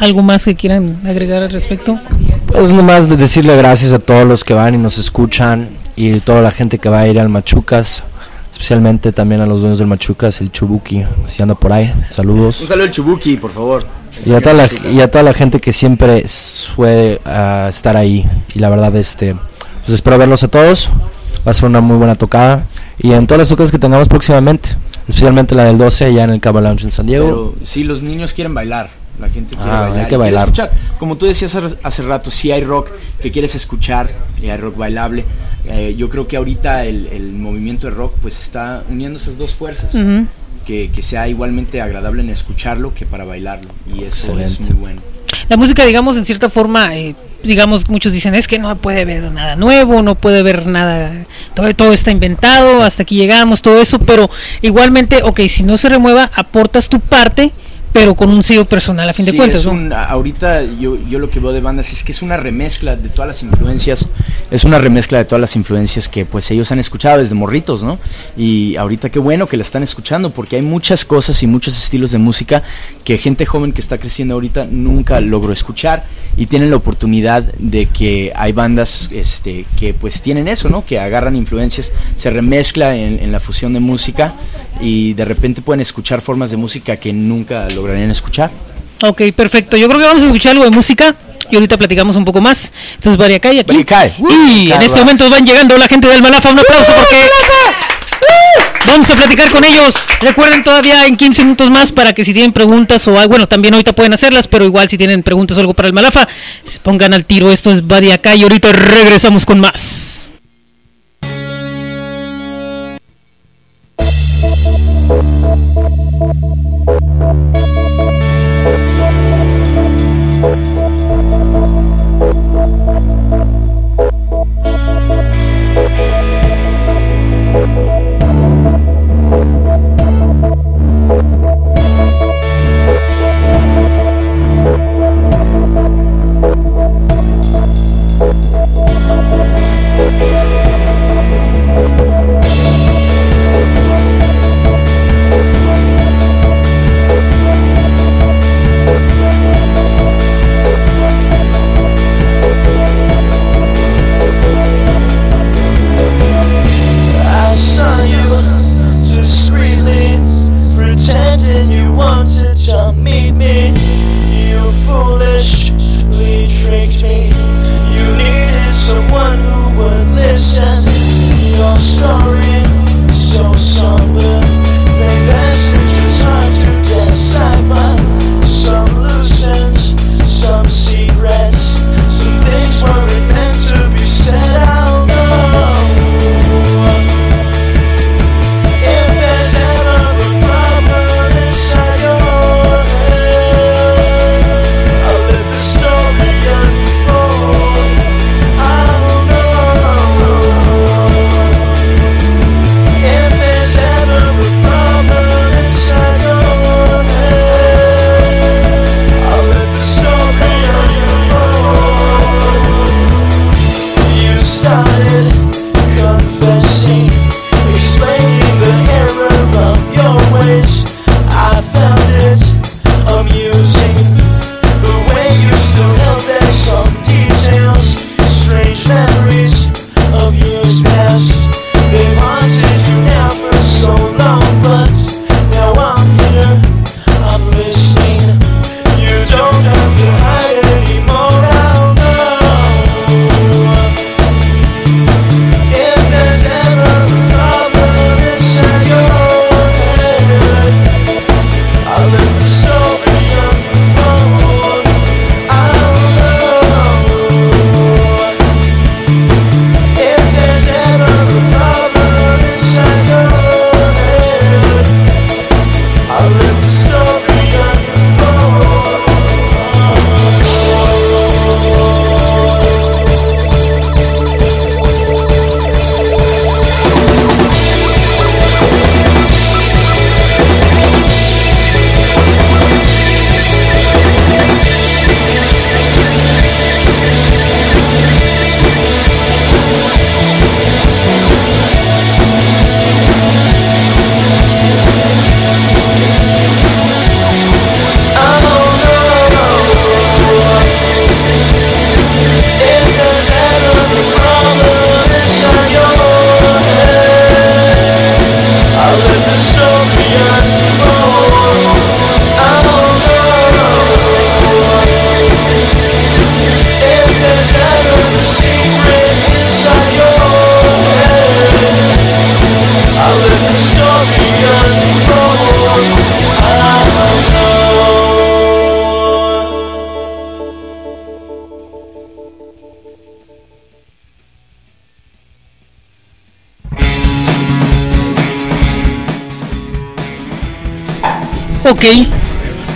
¿Algo más que quieran agregar al respecto? Pues nomás de decirle gracias a todos los que van y nos escuchan y toda la gente que va a ir al Machucas, especialmente también a los dueños del Machucas, el Chubuki, si anda por ahí, saludos. Un saludo al Chubuki, por favor. Y a, toda la, y a toda la gente que siempre suele ah, estar ahí. Y la verdad, este, pues espero verlos a todos. Va a ser una muy buena tocada. Y en todas las tocadas que tengamos próximamente, especialmente la del 12 ya en el Cabo Lounge en San Diego. Pero sí, los niños quieren bailar. La gente quiere Ah, bailar. hay que quiere bailar. escuchar. Como tú decías hace- rato, sí hay rock que quieres escuchar, y hay rock bailable. Eh, yo creo que ahorita el, el movimiento de rock pues está uniendo esas dos fuerzas. Que, que sea igualmente agradable en escucharlo que para bailarlo. Y eso es muy bueno. La música, digamos, en cierta forma, eh, digamos, muchos dicen, es que no puede haber nada nuevo, no puede haber nada, todo, todo está inventado, hasta aquí llegamos, todo eso, pero igualmente, ok, si no se remueva, aportas tu parte, pero con un sello personal a fin de cuentas. es ¿no? un- a- ahorita yo, yo lo que veo de bandas es que es una remezcla de todas las influencias, es una remezcla de todas las influencias que pues ellos han escuchado desde morritos, ¿no? Y ahorita qué bueno que la están escuchando porque hay muchas cosas y muchos estilos de música que gente joven que está creciendo ahorita nunca logró escuchar y tienen la oportunidad de que hay bandas este, que pues tienen eso, ¿no? Que agarran influencias, se remezcla en, en la fusión de música y de repente pueden escuchar formas de música que nunca lograrían escuchar. Ok, perfecto. Yo creo que vamos a escuchar algo de música y ahorita platicamos un poco más. Esto es Variacay aquí. Y en este momento van llegando la gente del Malafa. Un aplauso porque vamos a platicar con ellos. Recuerden todavía en 15 minutos más para que si tienen preguntas o algo, bueno, también ahorita pueden hacerlas, pero igual si tienen preguntas o algo para el Malafa, se pongan al tiro. Esto es Variacay y ahorita regresamos con más.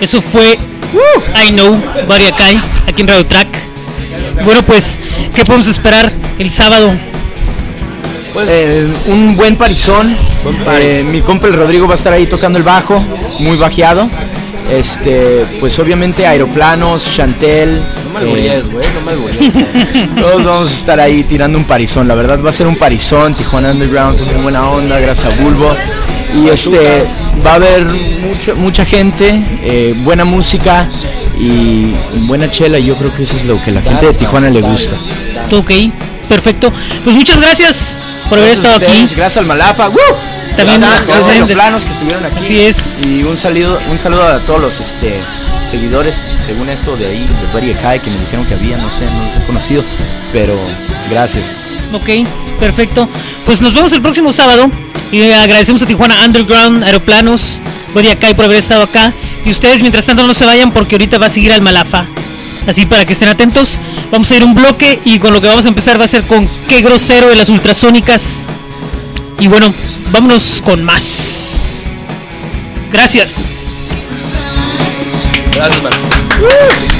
Eso fue I Know, Variacay, aquí en Radio Track. Bueno, pues, ¿qué podemos esperar el sábado? Eh, un buen parizón. Eh, mi compa el Rodrigo va a estar ahí tocando el bajo, muy bajeado. Este, pues obviamente Aeroplanos, Chantel. No me eh, güey, no me. Todos vamos a estar ahí tirando un parizón. La verdad va a ser un parizón. Tijuana Underground es muy buena onda, gracias a Bulbo. Y este va a haber mucha, mucha gente, eh, buena música y buena chela. Yo creo que eso es lo que la gente de Tijuana le gusta. Ok, perfecto. Pues muchas gracias por haber estado aquí. Gracias al Malafa. ¡Woo! También- gracias, a también- Aeroplanos que estuvieron aquí. Así es. Y un saludo, un saludo a todos los este, seguidores, según esto de ahí, de Kai, que me dijeron que había, no sé, no los he conocido, pero gracias. Ok, perfecto. Pues nos vemos el próximo sábado. Y agradecemos a Tijuana Underground, Aeroplanos, Acai por haber estado acá. Y ustedes, mientras tanto, no se vayan porque ahorita va a seguir al Malafa. Así para que estén atentos. Vamos a ir un bloque y con lo que vamos a empezar va a ser con Qué grosero de las ultrasónicas. Y bueno, vámonos con más. Gracias. Gracias, man.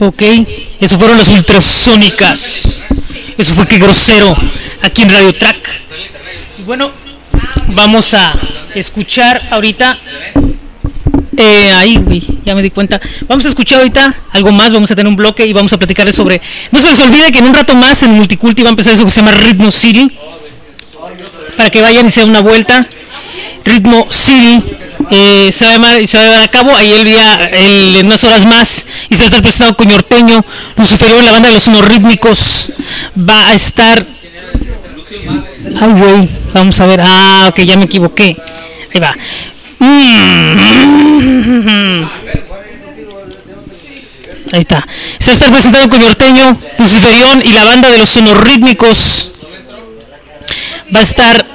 Ok, eso fueron las ultrasónicas. Eso fue que grosero aquí en Radio Track. Y bueno, vamos a escuchar ahorita. Eh, ahí, ya me di cuenta. Vamos a escuchar ahorita algo más. Vamos a tener un bloque y vamos a platicarles sobre. No se les olvide que en un rato más en Multiculti va a empezar eso que se llama Ritmo City. Para que vayan y se den una vuelta. Ritmo City eh, se, va a se va a llevar a cabo. Ahí el día el- en unas horas más y se va a estar presentado con Norteño, Luciferión, la banda de los sonos rítmicos va a estar ay güey vamos a ver ah ok ya me equivoqué. Ahí va. Mm. ahí está. Se estar presentado con Norteño, Luciferión y la banda de los sonos rítmicos va a estar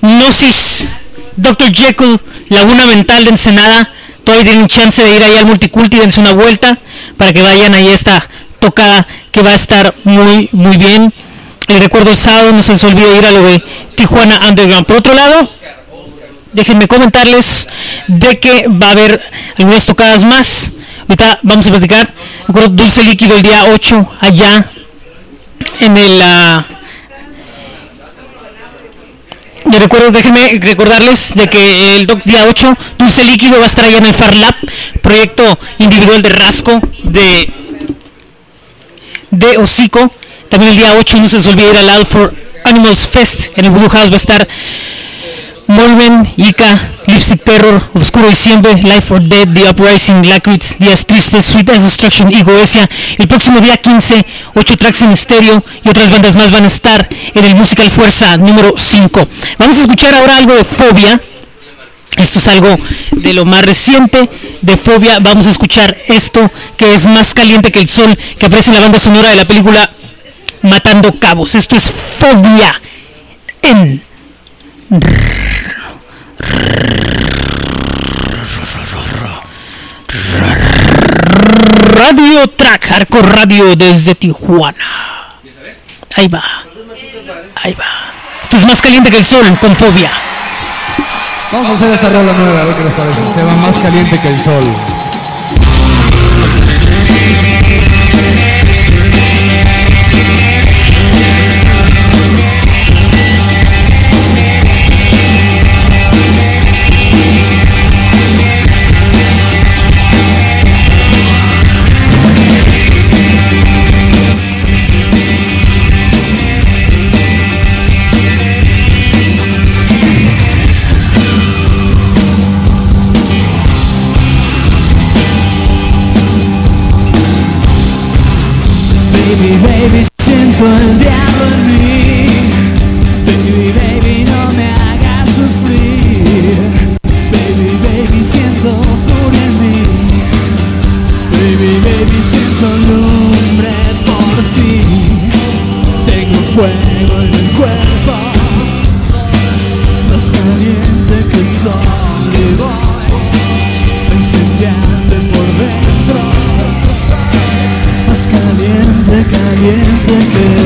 Gnosis, Dr. Jekyll, Laguna Mental de Ensenada. Todavía tienen chance de ir ahí al Multiculti dense una vuelta para que vayan ahí a esta tocada que va a estar muy, muy bien. Les recuerdo el sábado, no se les olvide ir a lo de Tijuana Underground. Por otro lado, déjenme comentarles de que va a haber algunas tocadas más. Ahorita vamos a platicar. Recuerdo Dulce Líquido el día 8 allá en el... ah, yo recuerdo, déjenme recordarles de que el doc día 8, Dulce Líquido va a estar allá en el FarLab, proyecto individual de Rasco de, de Hocico. También el día 8 no se les olvide ir al All for Animals Fest en el Voodoo House va a estar Molven, Ica, Lipstick Terror, Oscuro Diciembre, Life for Dead, The Uprising, Lacrits, Días Tristes, Sweet as Destruction y Goesia. El próximo día 15, 8 tracks en estéreo y otras bandas más van a estar en el Musical Fuerza número 5. Vamos a escuchar ahora algo de Fobia. Esto es algo de lo más reciente de Fobia. Vamos a escuchar esto que es más caliente que el sol, que aparece en la banda sonora de la película Matando Cabos. Esto es Fobia en Radio Track, Arco Radio desde Tijuana. Ahí va. Ahí va. Esto es más caliente que el sol con fobia. Vamos a hacer esta rola nueva, a ver qué les parece. Se llama Más caliente que el sol. Baby, baby, siento el caliente, que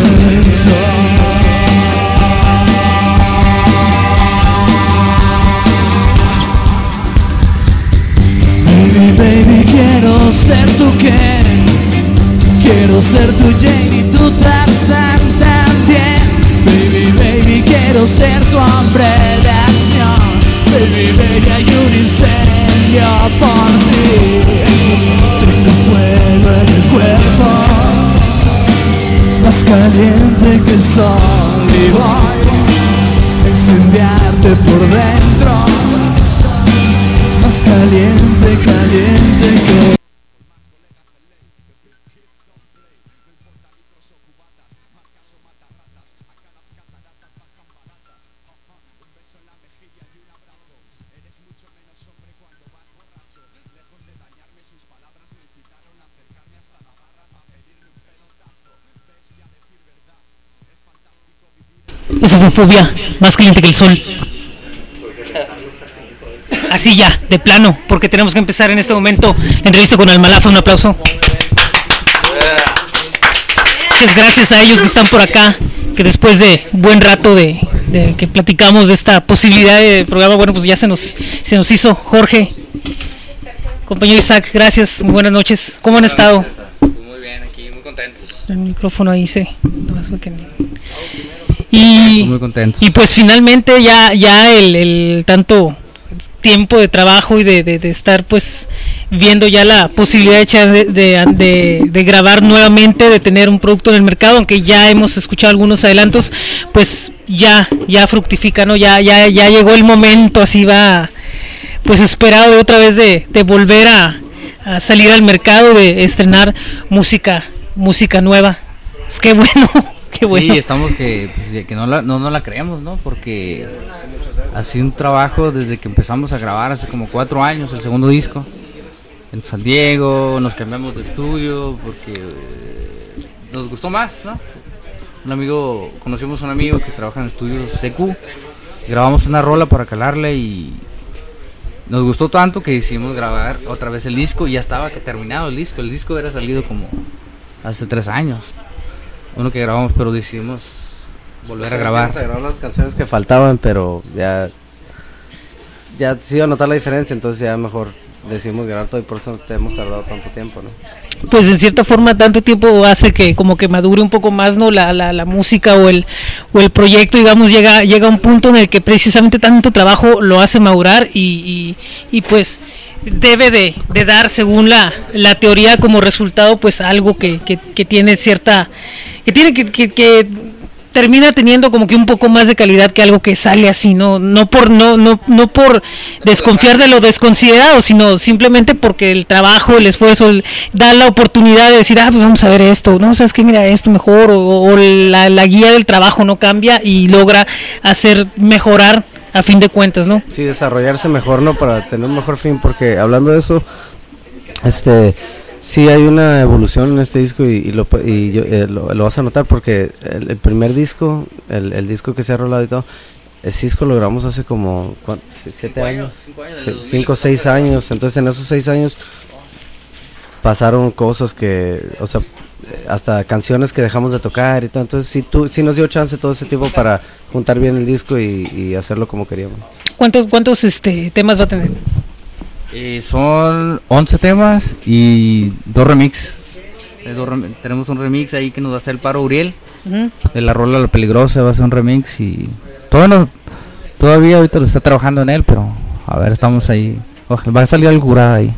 sol y voy a incendiarte por dentro, más caliente, caliente que... Eso fue fobia, más caliente que el sol. Así ya, de plano, porque tenemos que empezar en este momento la entrevista con Almalafa. Un aplauso. Muchas gracias a ellos que están por acá, que después de buen rato de, de que platicamos de esta posibilidad de programa, bueno, pues ya se nos, se nos hizo. Jorge, compañero Isaac, gracias, muy buenas noches. ¿Cómo han estado? Muy bien, aquí, muy contentos. El micrófono ahí fue que- Y, Muy contentos. y pues finalmente ya, ya el, el tanto tiempo de trabajo y de, de- de estar pues viendo ya la posibilidad de, de, de- grabar nuevamente, de tener un producto en el mercado, aunque ya hemos escuchado algunos adelantos, pues ya, ya fructifica, ¿no? Ya, ya, ya llegó el momento, así va pues esperado de otra vez de, de volver a, a salir al mercado, de estrenar música, música nueva. Es que bueno, qué bueno. Sí, estamos que, pues, que no, la, no, no la creemos, ¿no? Porque ha sido un trabajo desde que empezamos a grabar hace como cuatro años, el segundo disco. En San Diego, nos cambiamos de estudio porque eh, nos gustó más, ¿no? Un amigo, conocimos a un amigo que trabaja en estudios CQ. Grabamos una rola para calarle y nos gustó tanto que decidimos grabar otra vez el disco y ya estaba que terminado el disco. El disco era salido como hace tres años. Uno que grabamos, pero decidimos volver a grabar. Vamos a grabar las canciones que faltaban, pero ya. Ya se iba a notar la diferencia, entonces ya mejor decidimos grabar todo y por eso te hemos tardado tanto tiempo, ¿no? pues en cierta forma tanto tiempo hace que como que madure un poco más no la, la, la música o el o el proyecto digamos llega llega a un punto en el que precisamente tanto trabajo lo hace madurar y, y, y, pues debe de, de dar según la, la teoría como resultado pues algo que, que, que tiene cierta que tiene que, que, que termina teniendo como que un poco más de calidad que algo que sale así, no no por no no no por desconfiar de lo desconsiderado, sino simplemente porque el trabajo, el esfuerzo el- da la oportunidad de decir, ah, pues vamos a ver esto, no sabes que mira esto mejor o, o la, la guía del trabajo no cambia y logra hacer mejorar a fin de cuentas, ¿no? Sí, desarrollarse mejor, ¿no? Para tener un mejor fin, porque hablando de eso, este, sí hay una evolución en este disco y, y lo, y yo- eh, lo, lo vas a notar porque el, el primer disco, el, el disco que se ha rolado y todo, ese disco lo grabamos hace como siete años, Sí, cinco o seis años, entonces en esos seis años pasaron cosas que, o sea, hasta canciones que dejamos de tocar y todo, entonces sí, tú, sí nos dio chance todo ese tiempo para juntar bien el disco y, y hacerlo como queríamos. ¿Cuántos cuántos este temas va a tener? Eh, son 11 temas y dos remix. Eh, dos rem- tenemos un remix ahí que nos va a hacer el paro Uriel. De la rola La Peligrosa va a ser un remix y todavía, no- todavía ahorita lo está trabajando en él, pero a ver, estamos ahí. Ojalá, va a salir algo curado ahí.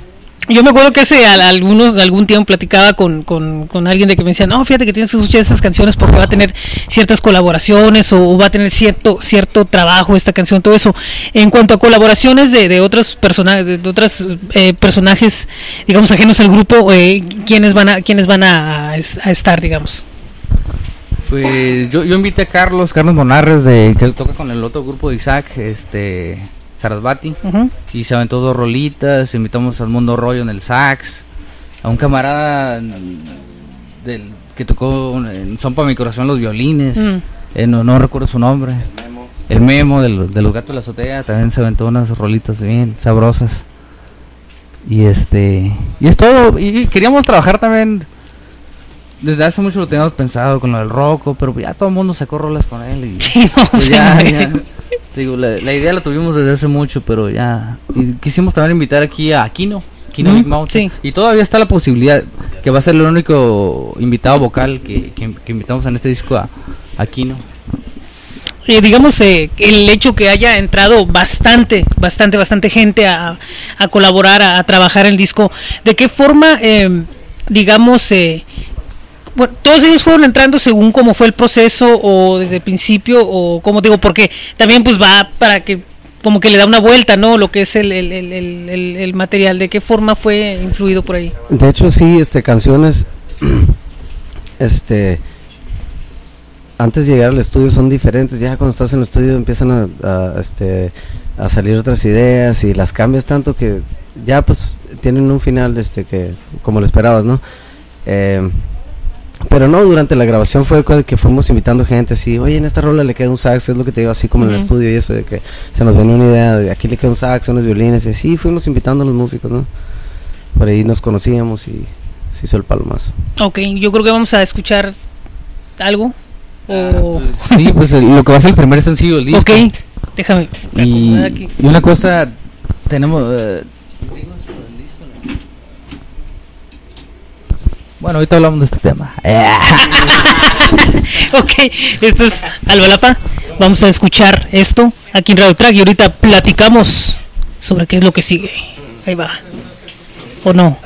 Yo me acuerdo que hace al- algunos algún tiempo platicaba con, con, alguien de que me decía, no, fíjate que tienes que escuchar estas canciones porque va a tener ciertas colaboraciones o, va a tener cierto cierto trabajo esta canción, todo eso. En cuanto a colaboraciones de, de otros personajes, de, de otros eh, personajes, digamos ajenos al grupo, eh, quiénes van a quiénes van a estar, digamos. Pues yo, yo invité a Carlos, Carlos Monarres, de, que toca con el otro grupo de Isaac, este, Sarasvati. Y se aventó dos rolitas, invitamos al Mundo Rollo en el sax, a un camarada del, que tocó en Son para mi corazón los violines, eh, no, no recuerdo su nombre, el Memo de, los- de los Gatos de la Azotea, también se aventó unas rolitas bien sabrosas. Y este, y es todo, y queríamos trabajar también, desde hace mucho lo teníamos pensado con lo del Rocco, pero ya todo el mundo sacó rolas con él y... Sí, no, Pues ya. Te Digo, la, la idea la tuvimos desde hace mucho, pero ya. Y quisimos también invitar aquí a Aquino, Aquino Ujú, Big Mouth. sí. Y todavía está la posibilidad que va a ser el único invitado vocal que, que, que invitamos en este disco a Aquino. eh, digamos, eh, el hecho que haya entrado bastante, bastante, bastante gente a, a colaborar, a, a trabajar el disco, ¿de qué forma, eh, digamos, eh, bueno, todos ellos fueron entrando según cómo fue el proceso o desde el principio o como digo, porque también pues va para que como que le da una vuelta, ¿no? Lo que es el, el, el, el- material. ¿De qué forma fue influido por ahí? De hecho, sí, este, canciones, este, antes de llegar al estudio son diferentes. Ya cuando estás en el estudio empiezan a, a, este, a salir otras ideas y las cambias tanto que ya pues tienen un final, este, que como lo esperabas, ¿no? Eh, pero no, durante la grabación fue que fuimos invitando gente así, oye, en esta rola le queda un sax, es lo que te digo así como en el estudio y eso, de que se nos venía una idea de aquí le queda un sax, unos violines y así fuimos invitando a los músicos, ¿no? Por ahí nos conocíamos y se hizo el palomazo. Ok, yo creo que vamos a escuchar algo. O... Sí, pues el- lo que va a ser el primer sencillo del disco. ok, déjame. Y, aquí. y una cosa, tenemos... eh, bueno, ahorita hablamos de este tema. ok, esto es Albalapa. Vamos a escuchar esto aquí en Radio Track y ahorita platicamos sobre qué es lo que sigue. Ahí va. ¿O no?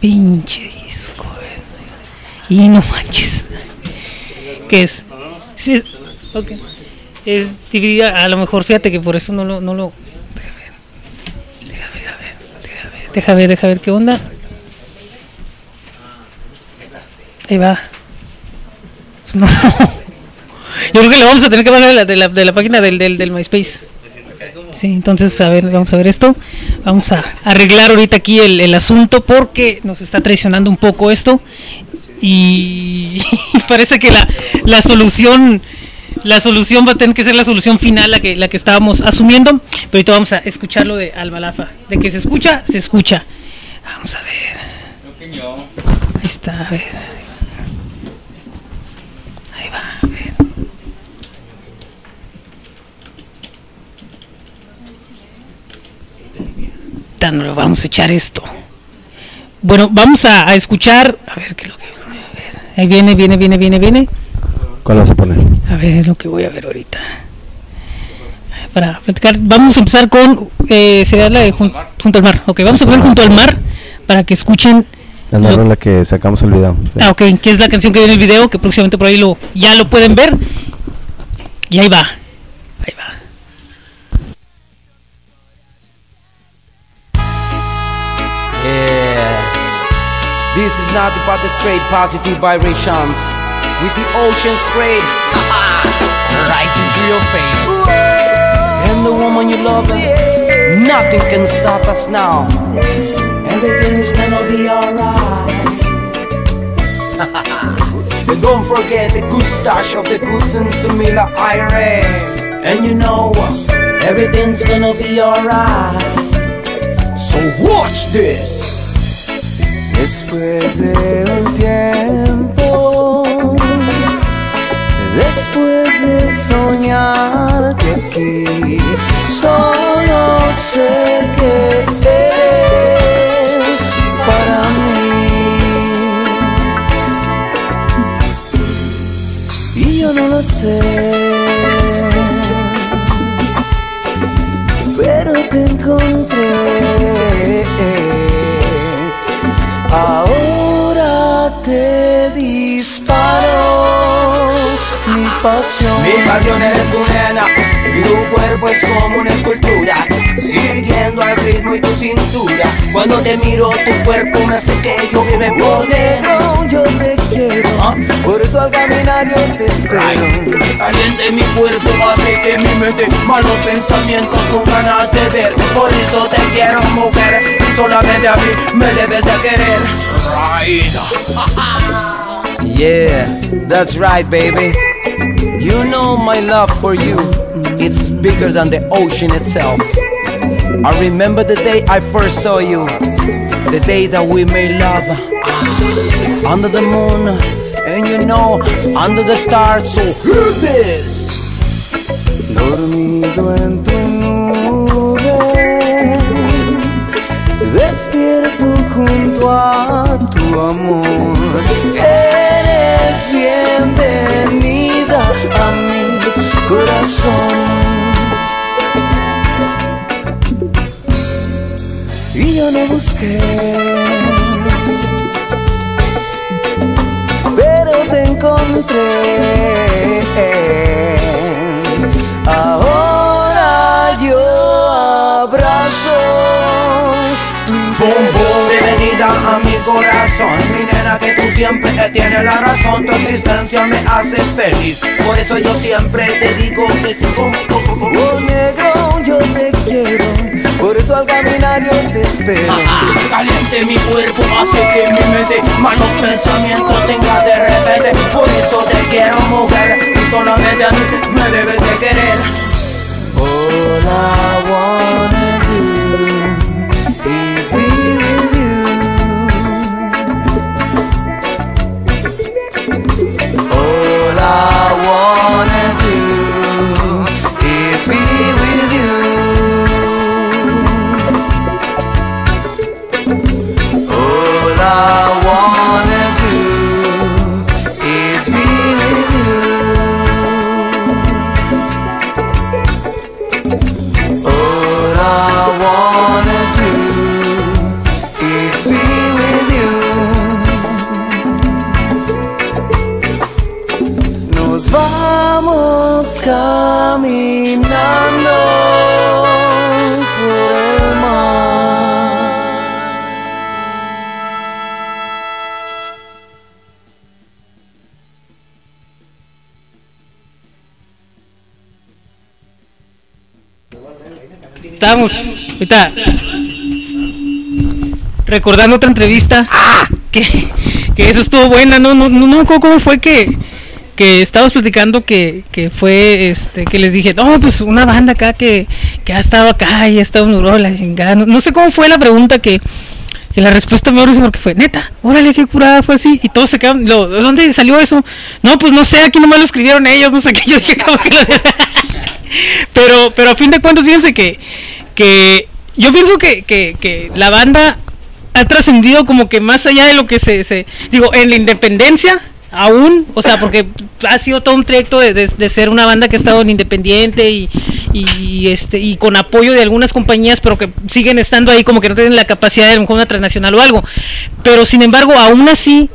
Pinche disco. Y no manches. ¿Qué es? Sí, es- ok. Es dividida, a lo mejor fíjate que por eso no lo... No lo deja ver. Deja ver, a ver. Deja ver, deja ver, deja ver qué onda. Ahí va. Pues no. Yo creo que le vamos a tener que bajar de la, de la, de la página del, del, del MySpace. Sí, entonces, a ver, vamos a ver esto. Vamos a arreglar ahorita aquí el, el asunto porque nos está traicionando un poco esto. Y parece que la, la solución la solución va a tener que ser la solución final la que la que estábamos asumiendo pero ahorita vamos a escucharlo de Albalafa de que se escucha se escucha vamos a ver ahí está a ver ahí va a ver No, vamos a echar esto bueno vamos a, a escuchar a ver qué es lo que a ver, ahí viene viene viene viene viene ¿Cuál vas a poner? a ver, es lo que voy a ver ahorita. Para platicar, vamos a empezar con. Eh, sería la de jun- Junto al Mar. Ok, vamos a poner Junto al Mar para que escuchen. Es la rola que sacamos el video. sí. Ah, ok, que es la canción que viene en el video, que próximamente por ahí lo ya lo pueden ver. Y ahí va. Ahí va. This is nothing but the straight positive vibrations with the ocean sprayed right into your face. And the woman you love, nothing can stop us now. Everything's gonna be alright. and don't forget the good stash of the goods and Samila IRA. And you know, what? everything's gonna be alright. So watch this. Después de un tiempo, después de soñarte aquí, solo sé que es para mí. Y yo no lo sé, pero te encontré. Ahora te disparo mi pasión. Mi pasión eres tu nena y tu cuerpo es como una escultura, siguiendo al ritmo y tu cintura. Cuando te miro, tu cuerpo me hace que yo por dentro. Yo te quiero, por eso al caminar yo te espero. Caliente mi cuerpo hace que mi mente malos pensamientos con ganas de ver. Por eso te quiero mujer solamente a mí me debes de querer. Yeah, that's right, baby. You know my love for you, it's bigger than the ocean itself. I remember the day I first saw you, the day that we made love under the moon, and you know, under the stars. So hear this. Dormido en junto a tu amor. Eres bienvenida a mi corazón. Y yo no busqué, pero te encontré. A mi corazón. Mi nena que tú siempre tienes la razón. Tu existencia me hace feliz. Por eso yo siempre te digo que sí. Oh negro, yo te quiero. Por eso al caminar yo te espero. Caliente mi cuerpo hace que mi mente Malos pensamientos tenga de repente. Por eso te quiero mujer. Y solamente a mí me debes de querer. All I wanna do is be Estábamos ahorita recordando otra entrevista. Que, que eso estuvo buena, no, no, no, no cómo fue que, que estábamos platicando que, que fue este que les dije, no, pues una banda acá que, que ha estado acá y ha estado en Europa, la chingada. No, no sé cómo fue la pregunta que, que la respuesta me parece porque fue, neta, órale, qué curada fue así. Y todos se quedaron, lo, ¿de dónde salió eso? No, pues no sé, aquí nomás lo escribieron ellos, no sé qué. Yo dije, que lo- pero, pero a fin de cuentas, fíjense que, que yo pienso que, que, que la banda ha trascendido como que más allá de lo que se, digo, en la independencia aún, o sea, porque ha sido todo un trayecto de, de- de ser una banda que ha estado en independiente y, y, este y con apoyo de algunas compañías, pero que siguen estando ahí como que no tienen la capacidad de a lo mejor una transnacional o algo. Pero sin embargo, aún así,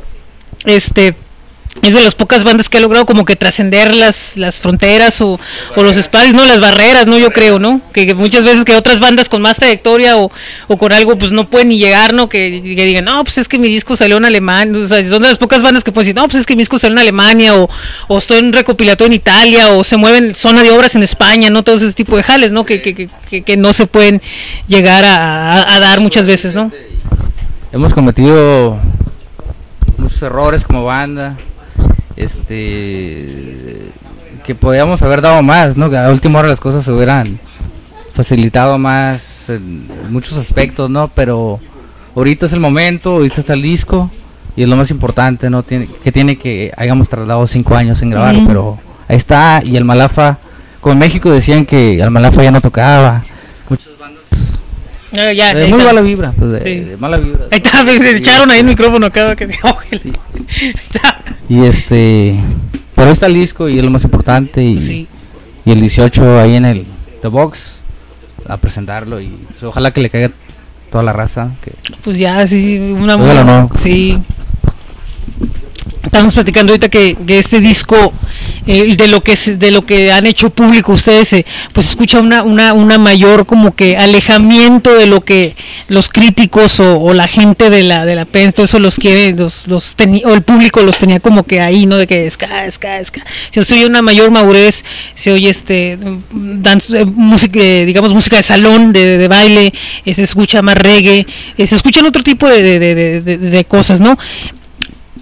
este es de las pocas bandas que ha logrado como que trascender las, las fronteras o, o los espacios, no las barreras, no yo creo, ¿no? Que, que muchas veces que otras bandas con más trayectoria o, o con algo pues no pueden ni llegar, ¿no? Que, que digan, no, pues es que mi disco salió en Alemania, o sea, son de las pocas bandas que pueden decir, no, pues es que mi disco salió en Alemania o, o estoy en recopilatorio en Italia o se mueven zona de obras en España, ¿no? Todo ese tipo de jales, ¿no? Que, que, que, que- que no se pueden llegar a, a- a dar muchas veces, ¿no? Hemos cometido muchos errores como banda. Este. Que podíamos haber dado más, ¿no? Que a última hora las cosas se hubieran facilitado más en muchos aspectos, ¿no? Pero ahorita es el momento, ahorita está el disco y es lo más importante, ¿no? Tiene, que tiene que hayamos tardado cinco años en grabar, pero ahí está. Y el Malafa, como en México decían que el Malafa ya no tocaba. Ah, ya, de ahí muy está. mala vibra, pues de, Sí. de mala vibra. Ahí está, me echaron ahí el micrófono acá que Y este. Pero ahí está el disco y es lo más importante. Y, Sí. y el 18 ahí en el The Box a presentarlo. Y pues, ojalá que le caiga toda la raza. Que, Pues ya, sí, sí, una Ojalá no. Sí. Estamos platicando ahorita que, este disco, eh, de lo que de lo que han hecho público ustedes, eh, pues escucha una, una, una mayor como que alejamiento de lo que los críticos o, la gente de la de la prensa, eso los quiere, los, los o el público los tenía como que ahí, ¿no? De que ska, ska, ska. Se oye una mayor madurez, se oye este dance, eh, música, eh, digamos música de salón, de, de baile, eh, se escucha más reggae, eh, se escuchan otro tipo de- de- de cosas, ¿no?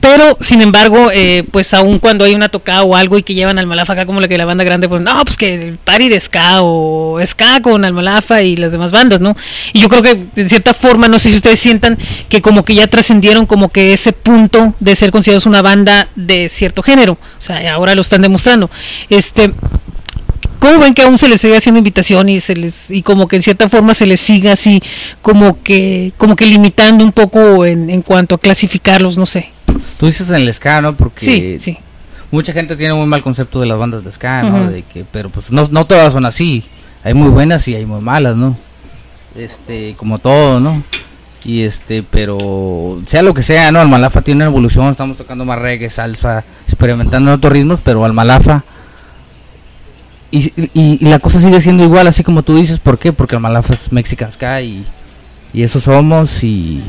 Pero, sin embargo, eh, pues aún cuando hay una tocada o algo y que llevan al Malafa acá como la que la banda grande, pues no, pues que el party de ska o ska con Almalafa y las demás bandas, ¿no? Y yo creo que de cierta forma, no sé si ustedes sientan que como que ya trascendieron como que ese punto de ser considerados una banda de cierto género. O sea, ahora lo están demostrando. Este, ¿Cómo ven que aún se les sigue haciendo invitación y se les y como que en cierta forma se les siga así como que como que limitando un poco en, en cuanto a clasificarlos, no sé? Tú dices en el ska, ¿no? Porque Sí, sí. mucha gente tiene muy mal concepto de las bandas de ska, ¿no? De que, pero pues no, no todas son así. Hay muy buenas y hay muy malas, ¿no? Este, como todo, ¿no? Y este, pero sea lo que sea, ¿no? El Malafa tiene una evolución, estamos tocando más reggae, salsa, experimentando en otros ritmos, pero al Malafa y, y, y la cosa sigue siendo igual, así como tú dices, ¿por qué? Porque el Malafa es Mexican Ska y, y eso somos y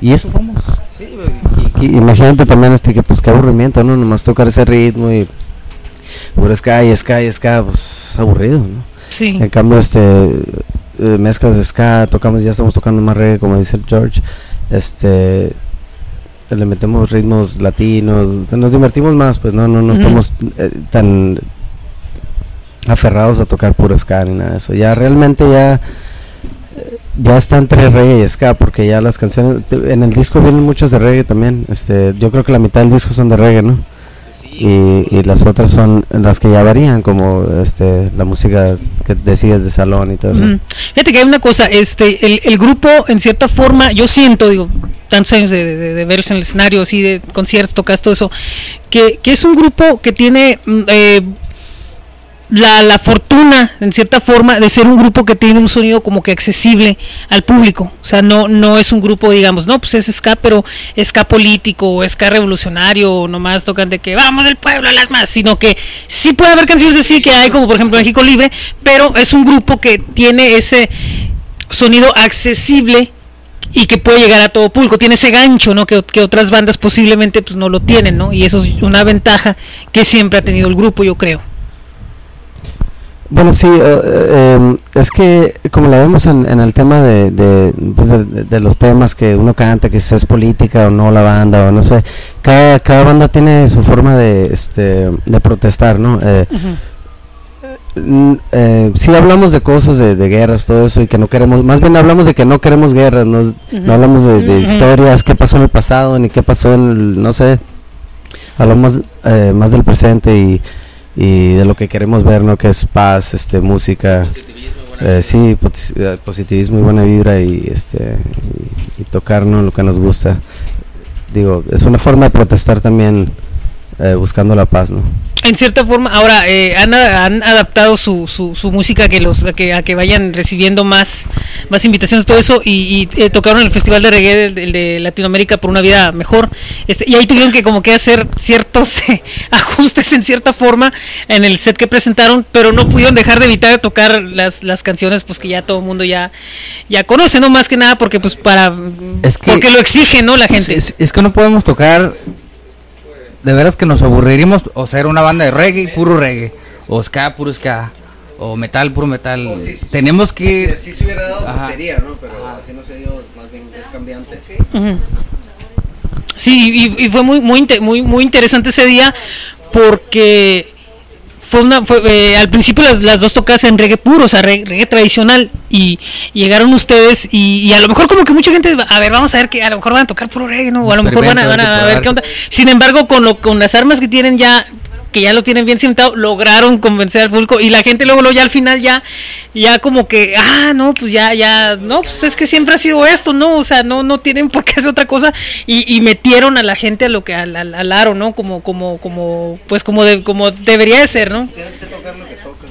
y eso somos. Y- imagínate también este que pues qué aburrimiento, ¿no? Nomás tocar ese ritmo y puro ska y ska y ska, pues es aburrido, ¿no? Sí. En cambio, este eh, mezclas de ska, tocamos, ya estamos tocando más reggae, como dice George, este le metemos ritmos latinos, nos divertimos más, pues no, no, no estamos eh, tan aferrados a tocar puro ska ni nada de eso. Ya realmente ya ya está entre reggae y ska porque ya las canciones en el disco vienen muchas de reggae también. Este, yo creo que la mitad del disco son de reggae, ¿no? Y, las otras son las que ya varían como este la música que decides de salón y todo eso. Ujú. Fíjate que hay una cosa, este, el, el grupo en cierta forma, yo siento, digo, tantos años de, de, de verlos en el escenario, así de conciertos, tocas todo eso, que, que es un grupo que tiene mm, eh, la, la fortuna, en cierta forma, de ser un grupo que tiene un sonido como que accesible al público. O sea, no, no es un grupo, digamos, no, pues es ska, pero ska político, o ska revolucionario, nomás tocan de que vamos del pueblo a las más, sino que sí puede haber canciones así que hay, como por ejemplo México Libre, pero es un grupo que tiene ese sonido accesible y que puede llegar a todo público, tiene ese gancho, ¿no? Que, que otras bandas posiblemente pues no lo tienen, ¿no? Y eso es una ventaja que siempre ha tenido el grupo, yo creo. Bueno, sí, eh, eh, em, es que como la vemos en, en el tema de, de, pues, de- de los temas que uno canta, que si es política o no la banda, o no sé, cada, cada banda tiene su forma de, este, de protestar, ¿no? Eh, eh, sí hablamos de cosas, de, guerras, todo eso, y que no queremos, más bien hablamos de que no queremos guerras, no, no hablamos de, historias, qué pasó en el pasado, ni qué pasó en el, no sé, hablamos eh, más del presente y, y de lo que queremos ver, ¿no? Que es paz, este, música, eh, sí, eh, positivismo y buena vibra y, este, y, y tocar, ¿no? Lo que nos gusta. Digo, es una forma de protestar también eh, buscando la paz, ¿no? En cierta forma, ahora eh, han, adaptado su, su, su música a que los a que, a que vayan recibiendo más más invitaciones todo eso y, y, eh, tocaron el festival de reggae del, del de Latinoamérica por una vida mejor este y ahí tuvieron que como que hacer ciertos ajustes en cierta forma en el set que presentaron pero no pudieron dejar de evitar de tocar las, las canciones pues que ya todo el mundo ya ya conoce no más que nada porque pues para Es que- porque lo exige no la gente Es, es que no podemos tocar. De veras que nos aburriríamos o ser una banda de reggae, puro reggae. O ska, puro ska. O metal, puro metal. Tenemos que. si se hubiera dado, Ajá. sería, ¿no? Pero así no se dio, más bien es cambiante. Sí, y, y fue muy muy muy muy interesante ese día porque fue una fue, eh, al principio las, las dos tocadas en reggae puro, o sea, reggae, reggae tradicional y, y llegaron ustedes y, y a lo mejor como que mucha gente, a ver, vamos a ver que a lo mejor van a tocar puro reggae, ¿no? O a lo mejor van a, van a- a ver qué onda. Sin embargo, con lo con las armas que tienen ya que ya lo tienen bien cimentado, lograron convencer al público y la gente luego, luego ya al final ya ya como que ah no pues ya ya no pues es que siempre ha sido esto no o sea no no tienen por qué hacer otra cosa y, y metieron a la gente a lo que al, al, al aro no como como como pues como de, como debería de ser no Tienes que tocar lo que tocas,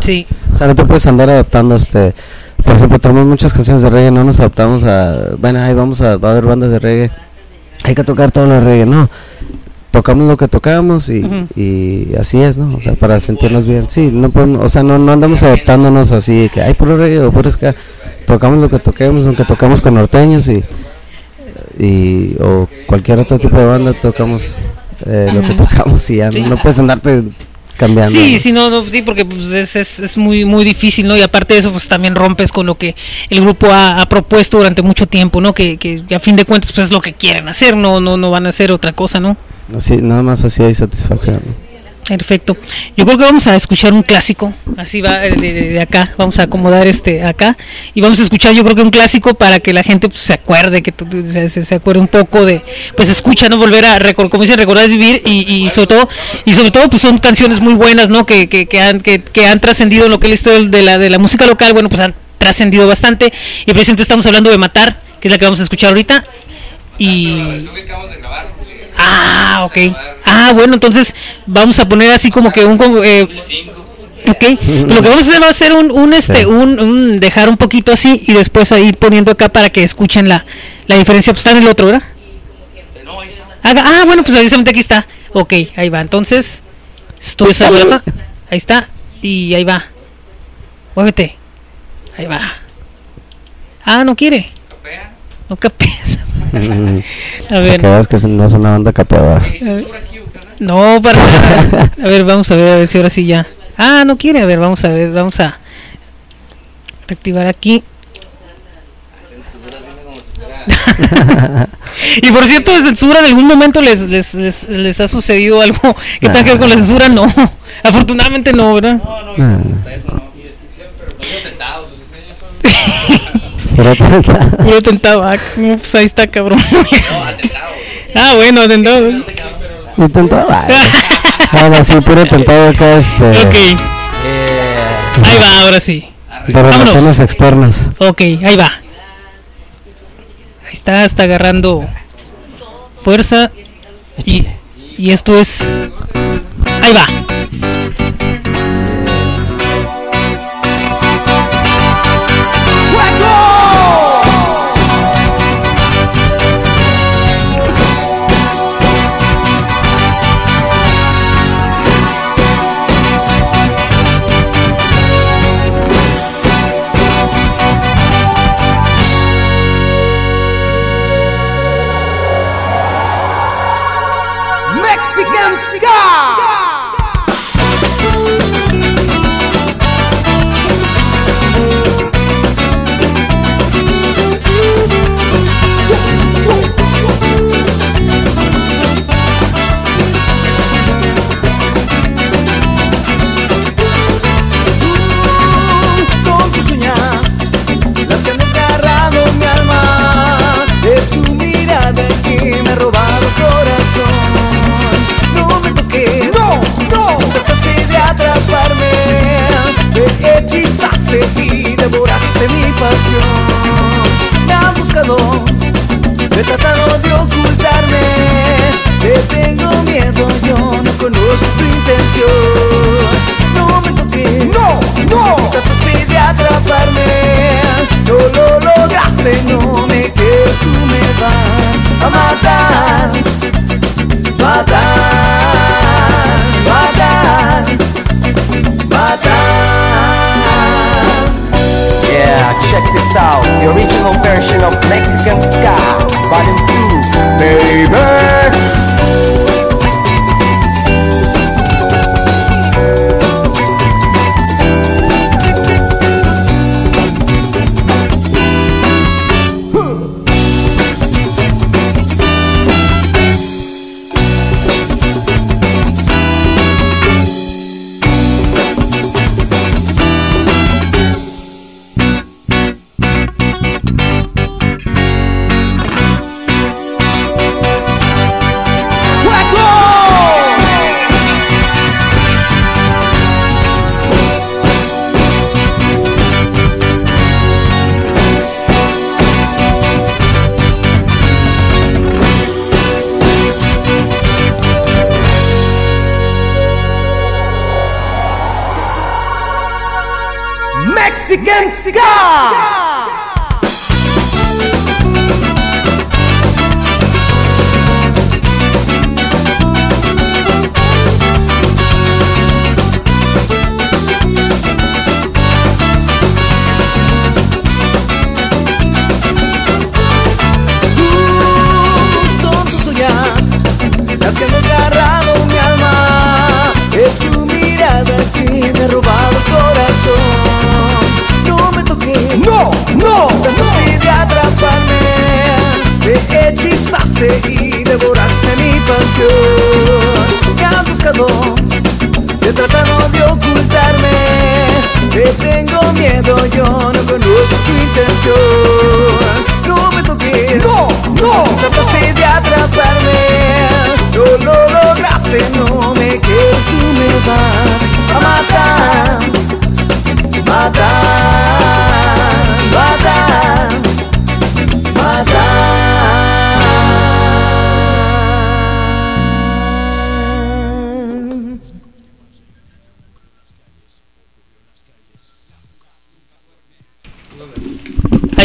sí. O sea, no te puedes andar adaptando, este, por ejemplo, tomamos muchas canciones de reggae, no nos adaptamos a, bueno, ahí vamos a, va a haber bandas de reggae, hay que tocar todo lo de reggae, no, tocamos lo que tocamos y, y así es, ¿no? O sea, para sentirnos bien, sí, no podemos, o sea, no, no andamos adaptándonos así, que hay puro reggae o puro ska, tocamos lo que toquemos, aunque tocamos con norteños y, y o cualquier otro tipo de banda, tocamos eh, lo que tocamos y ya, Sí. no, puedes andarte cambiando. Sí, ¿no? sí, no, no, sí, porque pues, es, es, es muy muy difícil, ¿no? Y aparte de eso, pues también rompes con lo que el grupo ha, ha propuesto durante mucho tiempo, ¿no? Que, que a fin de cuentas, pues es lo que quieren hacer, no no no van a hacer otra cosa, ¿no? Así, nada más así hay satisfacción. Perfecto. Yo creo que vamos a escuchar un clásico, así va eh, de, de- de acá, vamos a acomodar este acá y vamos a escuchar yo creo que un clásico para que la gente pues, se acuerde, que se, se- se acuerde un poco de, pues escucha, no volver a recordar, como dicen, recordar es vivir y, y sobre todo, y sobre todo pues son canciones muy buenas, ¿no? Que, que, que han, que, que han trascendido en lo que es la historia de la, de la música local, bueno pues han trascendido bastante y presente estamos hablando de Matar, que es la que vamos a escuchar ahorita y... Ah, ok. Ah, bueno, entonces vamos a poner así como que un... eh, ok, lo que vamos a hacer va a ser un, un este, un, un dejar un poquito así y después a ir poniendo acá para que escuchen la, la diferencia. Pues está en el otro, ¿verdad? Ah, bueno, pues precisamente aquí está. Ok, ahí va. Entonces, estoy esa Rafa. Ahí está. Y ahí va. Muévete. Ahí va. Ah, no quiere. No capeas. A ver. Que que no es una banda capeadora. No, para. A ver, vamos a ver, a ver si ahora sí ya. Ah, no quiere. A ver, vamos a ver, vamos a reactivar aquí. y por cierto, de censura, en algún momento les, les, les, les ha sucedido algo que tenga que ver con la censura, no. Afortunadamente no, ¿verdad? Ah. Puro tentado. Puro tentado. Ah, pues ahí está, cabrón. ah, bueno, atentado. Y tentado. Ahora sí, puro tentado acá, este. Ok. Ahí va, ahora sí. De relaciones Vámonos. externas. Ok, ahí va. Ahí está, está agarrando fuerza. Y, y esto es. Ahí va. Lograste, no me quedes, tú me vas a matar. Yeah, check this out. The original version of Mexican Ska, Volume 2, baby.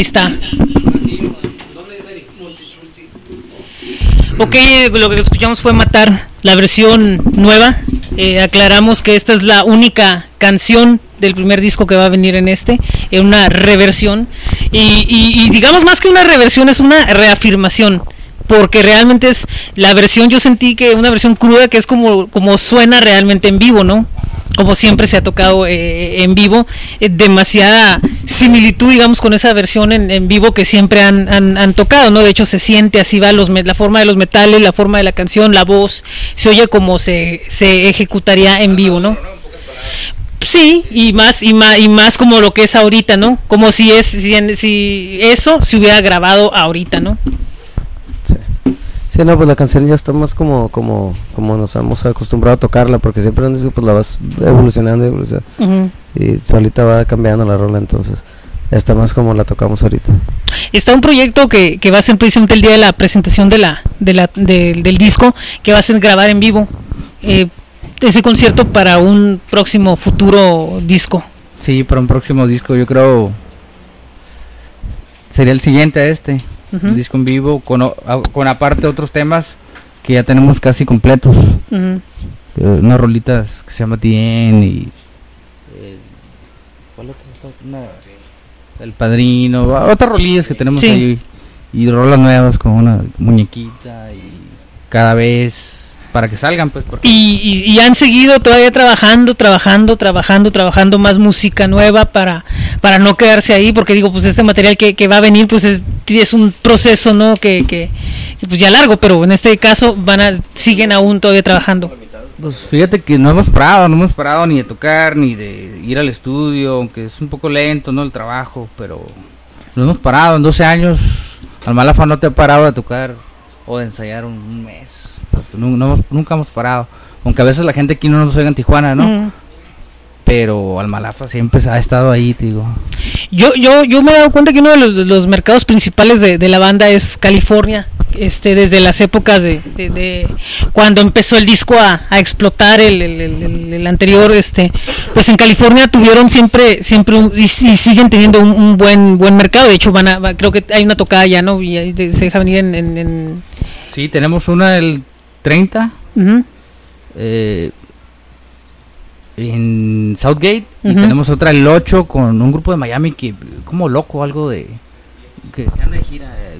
Está. Ok, lo que escuchamos fue Matar, la versión nueva. Eh, aclaramos que esta es la única canción del primer disco que va a venir en este, en una reversión. Y digamos más que una reversión, es una reafirmación. Porque realmente es la versión, yo sentí que una versión cruda que es como, como suena realmente en vivo, ¿no? Como siempre se ha tocado eh, en vivo, eh, demasiada similitud, digamos, con esa versión en, en vivo que siempre han, han, tocado, ¿no? De hecho, se siente así, va los, la forma de los metales, la forma de la canción, la voz, se oye como se, se ejecutaría en vivo, ¿no? Sí, y más, y más, y más como lo que es ahorita, ¿no? Como si es, si, si eso se hubiera grabado ahorita, ¿no? Sí, no, pues la canción ya está más como, como, como nos hemos acostumbrado a tocarla, porque siempre en disco pues la vas evolucionando, y evolucionando, y solita va cambiando la rola, entonces está más como la tocamos ahorita. Está un proyecto que, que va a ser precisamente el día de la presentación de la, de la, del- del disco, que va a ser grabar en vivo eh, ese concierto para un próximo futuro disco. Sí, para un próximo disco yo creo sería el siguiente a este, Un disco en vivo con, con aparte otros temas que ya tenemos casi completos. Eh, unas rolitas que se llama Tien y eh, ¿cuál otra una- El Padrino, otras rolillas que tenemos Sí. ahí y rolas nuevas con una muñequita y cada vez para que salgan pues porque Y, y- y han seguido todavía trabajando, trabajando, trabajando, trabajando más música nueva para, para no quedarse ahí, porque digo, pues este material que, que va a venir, pues es, es un proceso, ¿no? Que, pues ya largo, pero en este caso van a, siguen aún todavía trabajando. Pues fíjate que no hemos parado, no hemos parado ni de tocar, ni de ir al estudio, aunque es un poco lento, ¿no? El trabajo, pero no hemos parado. En 12 años, Almalafa no te ha parado de tocar o de ensayar un mes. No- no hemos- nunca hemos parado. Aunque a veces la gente aquí no nos oiga en Tijuana, ¿no? Ujú. Pero Almalafa siempre ha estado ahí, te digo. Yo, yo, yo me he dado cuenta que uno de los, de los mercados principales de, de la banda es California, este, desde las épocas de, cuando empezó el disco a, a explotar el, el- el- el- el anterior, este, pues en California tuvieron siempre, siempre un- y, y siguen teniendo un, un buen, buen mercado. De hecho, van a, creo que hay una tocada ya, ¿no? Y se deja venir en, en- en- Sí, tenemos una el 30 Ujú. eh, en Southgate y tenemos otra el 8 con un grupo de Miami que como loco algo de que anda de gira eh,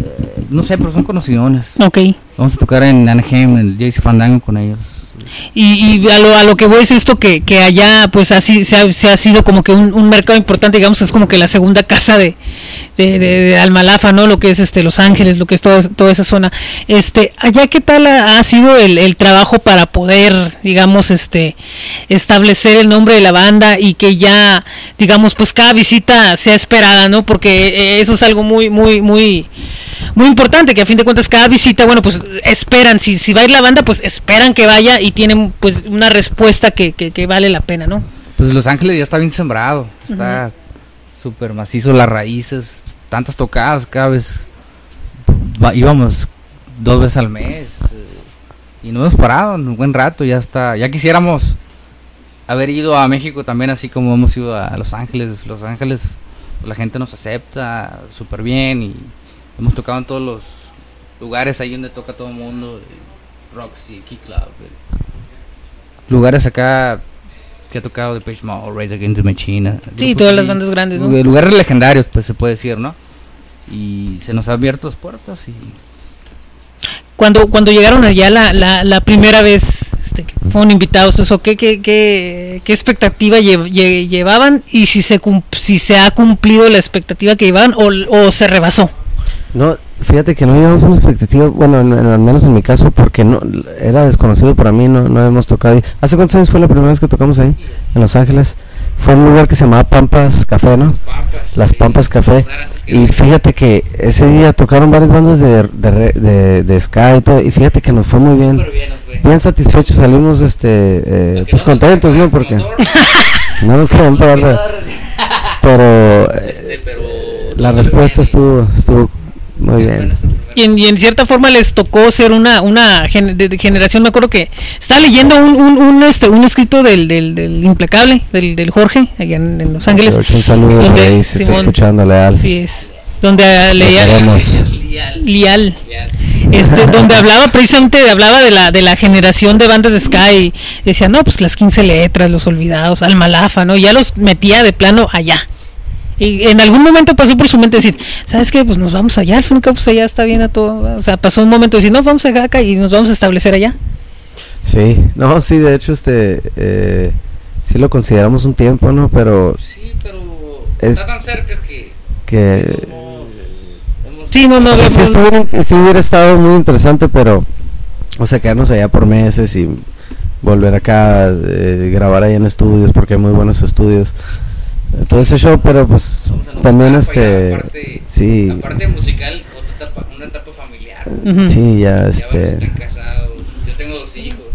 eh, no sé pero son conocidones Ok. vamos a tocar en Anaheim en el JC Fandango con ellos Y, y a, lo, a lo que voy es esto que, que allá pues así se ha, se ha sido como que un, un mercado importante, digamos, es como que la segunda casa de, de, Almalafa, ¿no? Lo que es este Los Ángeles, lo que es toda, toda esa zona. Este, allá qué tal ha, ha sido el, el trabajo para poder, digamos, este establecer el nombre de la banda y que ya, digamos, pues cada visita sea esperada, ¿no? Porque eh, eso es algo muy, muy, muy muy importante que a fin de cuentas cada visita bueno pues esperan si, si va a ir la banda pues esperan que vaya y tienen pues una respuesta que, que, que vale la pena no pues Los Ángeles ya está bien sembrado está súper macizo las raíces tantas tocadas cada vez va- íbamos dos veces al mes eh, y no hemos parado un buen rato ya está ya quisiéramos haber ido a México también así como hemos ido a Los Ángeles Los Ángeles la gente nos acepta súper bien y hemos tocado en todos los lugares ahí donde toca todo el mundo eh, Roxy, Key Club eh, lugares acá que ha tocado de Page Mode, Rage Against the Machine Sí, grupos todas las bandas grandes, ¿no? lu- lugares legendarios pues se puede decir no y se nos ha abierto las puertas y cuando cuando llegaron allá la, la, la primera vez este, que fueron invitados eso qué qué, qué, qué expectativa lle- lle- llevaban y si se si se ha cumplido la expectativa que llevaban o, o se rebasó No, fíjate que no llevamos una expectativa, bueno, en- en- al menos en mi caso, porque no era desconocido para mí, no, no habíamos tocado ahí. ¿Hace cuántos años fue la primera vez que tocamos ahí? En Los Ángeles. Fue en un lugar que se llamaba Pampas Café, ¿no? Las Pampas Café. Y fíjate que ese día tocaron varias bandas de, de, de, de ska y todo, y fíjate que nos fue muy bien. Bien satisfechos, salimos este, eh, pues contentos, ¿no? Porque no nos querían pagar, la- pero eh, la respuesta estuvo, estuvo muy bien. y en, y en cierta forma les tocó ser una una generación me acuerdo que estaba leyendo un, un, un, este un escrito del, del, del implacable del, del Jorge allá en, en Los Ángeles un saludo donde- ahí, si está escuchando leal. Así es. Donde ah, leía. queremos. Lial. Este, donde hablaba precisamente hablaba de la de la generación de bandas de Sky decía no pues las 15 letras los olvidados Almalafa no ya los metía de plano allá y en algún momento pasó por su mente decir sabes qué pues nos vamos allá al fin y al cabo, pues allá está bien a todo o sea pasó un momento de decir no vamos acá y nos vamos a establecer allá Sí, no, sí, de hecho, este, eh, sí lo consideramos un tiempo, ¿no? Pero Sí, pero Es- está tan cerca que que sí no no o sea, sí, no, estuviera, sí hubiera estado muy interesante, pero, o sea, quedarnos allá por meses y volver acá, eh, grabar ahí en estudios, porque hay muy buenos estudios. Todo ese show, pero pues también este, sí, la parte musical otra etapa, una etapa familiar Ujú. sí, ya Ya este, están casados yo tengo dos hijos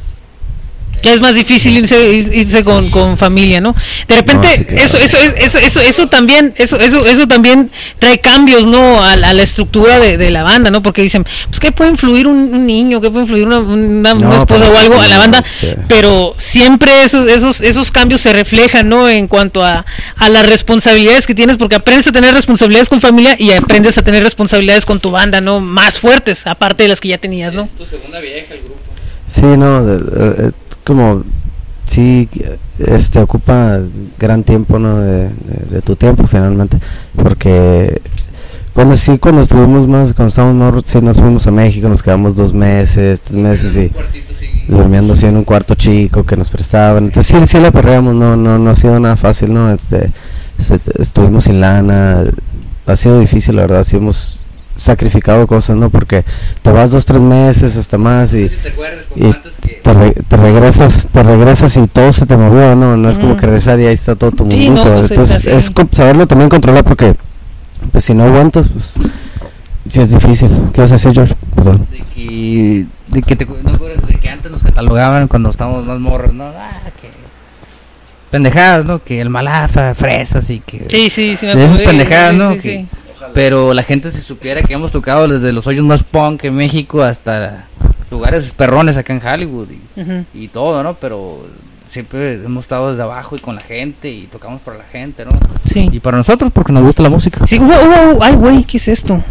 es más difícil irse, irse con, con familia, ¿no? De repente, No, sí, claro. eso, eso, eso, eso, eso también, eso, eso, eso también trae cambios, ¿no? A, la- a la estructura de, de la banda, ¿no? Porque dicen, pues ¿qué puede influir un, un niño? ¿Qué puede influir una, una, una No, esposa o algo a la banda? este- Pero siempre esos, esos, esos cambios se reflejan, ¿no? En cuanto a, a las responsabilidades que tienes, porque aprendes a tener responsabilidades con familia y aprendes a tener responsabilidades con tu banda, ¿no? Más fuertes, aparte de las que ya tenías, ¿no? tu segunda vieja el grupo sí, no, de- de- es como, sí, este, ocupa gran tiempo, ¿no? De, de- de tu tiempo finalmente, porque cuando sí, cuando estuvimos más, cuando estábamos más, sí nos fuimos a México, nos quedamos dos meses, tres meses y durmiendo así en un cuarto chico que nos prestaban, entonces sí, sí la perreamos, no, no, no ha sido nada fácil, ¿no? Este, se- estuvimos sin lana, ha sido difícil, la verdad, sí hemos sacrificado cosas, ¿no? Porque te vas dos, tres meses, hasta más y, te acuerdas como y antes que- te, re- te regresas, te regresas y todo se te movió, ¿no? No es como Ujú. que regresar y ahí está todo tu Sí, mundo. no, pues, Entonces es saberlo también controlar porque pues si no aguantas, pues sí es difícil. ¿Qué vas a hacer, George? Perdón. de que de que te no acuerdas de que antes nos catalogaban cuando estábamos más morros no ah que pendejadas no que el malafa fresas y que Sí, sí, sí, me de esas acuerdo, pendejadas sí, no sí, Que- pero la gente si supiera que hemos tocado desde los hoyos más punk en México hasta lugares perrones acá en Hollywood y, todo no pero siempre hemos estado desde abajo y con la gente y tocamos para la gente no Sí. y para nosotros porque nos gusta la música Sí, hubo- hubo- ay, güey, ¿qué es esto?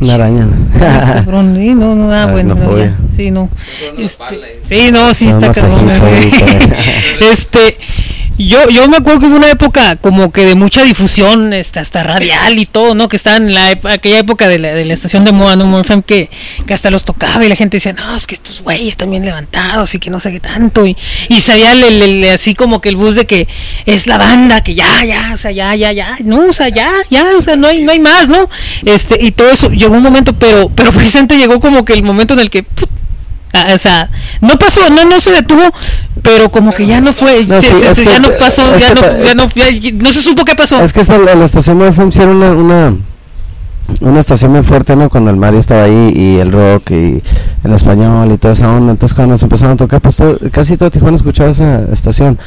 Una araña. Cabrón, sí, no, no, ah, bueno, no, ya, sí, no. Este, sí, no, sí está cabrón. Este, yo, yo me acuerdo que hubo una época como que de mucha difusión, este, hasta radial y todo, ¿no? Que estaba en la aquella época de la, de la estación de moda, ¿no? Morfem, que, que hasta los tocaba y la gente decía, no, es que estos güeyes están bien levantados y que no sé qué tanto. Y, y salía el- el- el- así como que el bus de que es la banda, que ya, ya, o sea, ya, ya, ya, no, o sea, ya, ya, o sea, no hay, no hay más, ¿no? Este, y todo eso, llegó un momento, pero, pero precisamente llegó como que el momento en el que, ¡put! Ah, o sea, no pasó, no, no se detuvo, pero como que ya no fue, No, sí, se- que- ya no pasó, ya que no, ya no, ya- no se supo qué pasó. Es que esta- la, la estación de FM sí era una, una, una estación muy fuerte, ¿no? Cuando el Mario estaba ahí y el rock y el español y toda esa onda. Entonces cuando nos empezaron a tocar, pues todo- casi todo Tijuana escuchaba esa estación.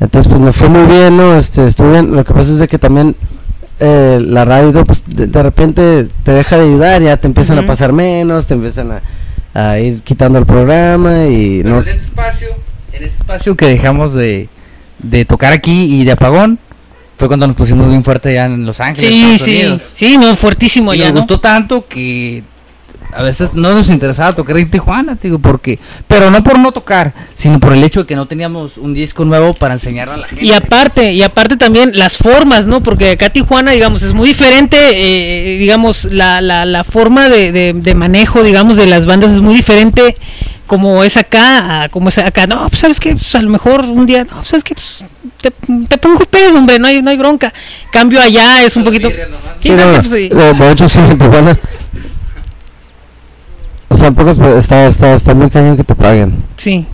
Entonces pues me fue muy bien, ¿no? Este, estuve bien. Lo que pasa es de que también eh, la radio, pues de, de repente te deja de ayudar, ya te empiezan a pasar menos, te empiezan a, a ir quitando el programa y Pero no... en este espacio, en este espacio que dejamos de, de tocar aquí y de apagón, fue cuando nos pusimos bien fuerte ya en Los Ángeles, Sí, Estados sí, Unidos. sí, no, fuertísimo Y ya, nos ¿no? gustó tanto que a veces no nos interesaba tocar en Tijuana, digo, porque, pero no por no tocar, sino por el hecho de que no teníamos un disco nuevo para enseñar a la gente. Y aparte, y aparte también las formas, ¿no? Porque acá Tijuana, digamos, es muy diferente, eh, digamos, la, la, la forma de, de, de manejo, digamos, de las bandas es muy diferente como es acá, a como es acá. No, pues sabes que pues, a lo mejor un día, no, pues, sabes que pues, te, te pongo pedo, hombre, no hay, no hay bronca. Cambio allá es un poquito... Sí, Sí, ¿sabes no, qué? Pues, sí. de hecho sí, en Tijuana. O sea, en pocas está, está, está muy cañón que te paguen. Sí.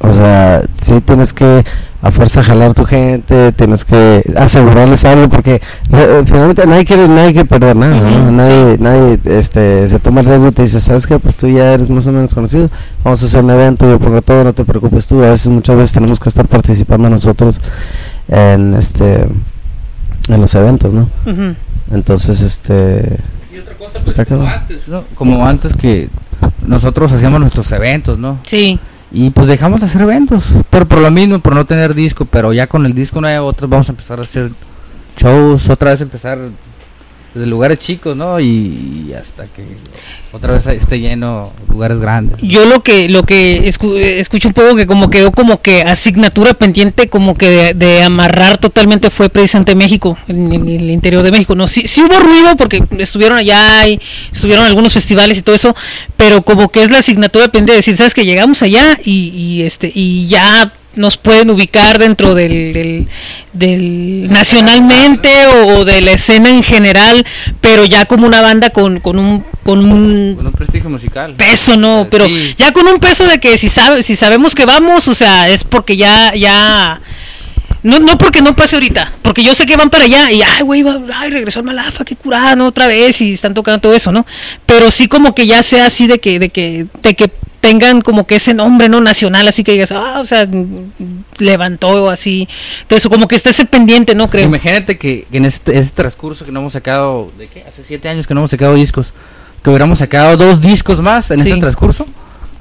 O sea, sí tienes que a fuerza jalar tu gente, tienes que asegurarles algo porque eh, finalmente nadie quiere, nadie quiere perder nada, Nadie, nadie este, se toma el riesgo y te dice, ¿sabes qué? Pues tú ya eres más o menos conocido, vamos a hacer un evento, yo pongo todo, no te preocupes tú. A veces, muchas veces tenemos que estar participando nosotros en este en los eventos, ¿no? Entonces, este... Y otra cosa, pues, como antes, ¿no? Como antes que nosotros hacíamos nuestros eventos, ¿no? Sí. Y pues dejamos de hacer eventos, pero por lo mismo, por no tener disco, pero ya con el disco nuevo, otros vamos a empezar a hacer shows, otra vez empezar desde lugares chicos, ¿no? Y, hasta que otra vez esté lleno lugares grandes. Yo lo que lo que escu- escucho un poco que como quedó como que asignatura pendiente como que de, amarrar totalmente fue precisamente México, en, el interior de México. No, sí, sí hubo ruido porque estuvieron allá y estuvieron algunos festivales y todo eso, pero como que es la asignatura pendiente de decir, sabes que llegamos allá y este y ya nos pueden ubicar dentro del, del, del- nacionalmente o, o de la escena en general, pero ya como una banda con, con un con un Con un prestigio musical. peso, no, pero sí. ya con un peso de que si sabe, si sabemos que vamos, o sea, es porque ya, ya, no, no porque no pase ahorita, porque yo sé que van para allá y ay, güey, ay, regresó el Malafa, qué curada, ¿no? Otra vez y están tocando todo eso, ¿no? Pero sí como que ya sea así de que, de que, de que tengan como que ese nombre, ¿no? Nacional, así que digas, ah, o sea, levantó así, eso, como que esté ese pendiente, ¿no? Creo. Imagínate que, que en este, este transcurso que no hemos sacado, ¿de qué? Hace siete años que no hemos sacado discos, que hubiéramos sacado dos discos más en Sí. este transcurso,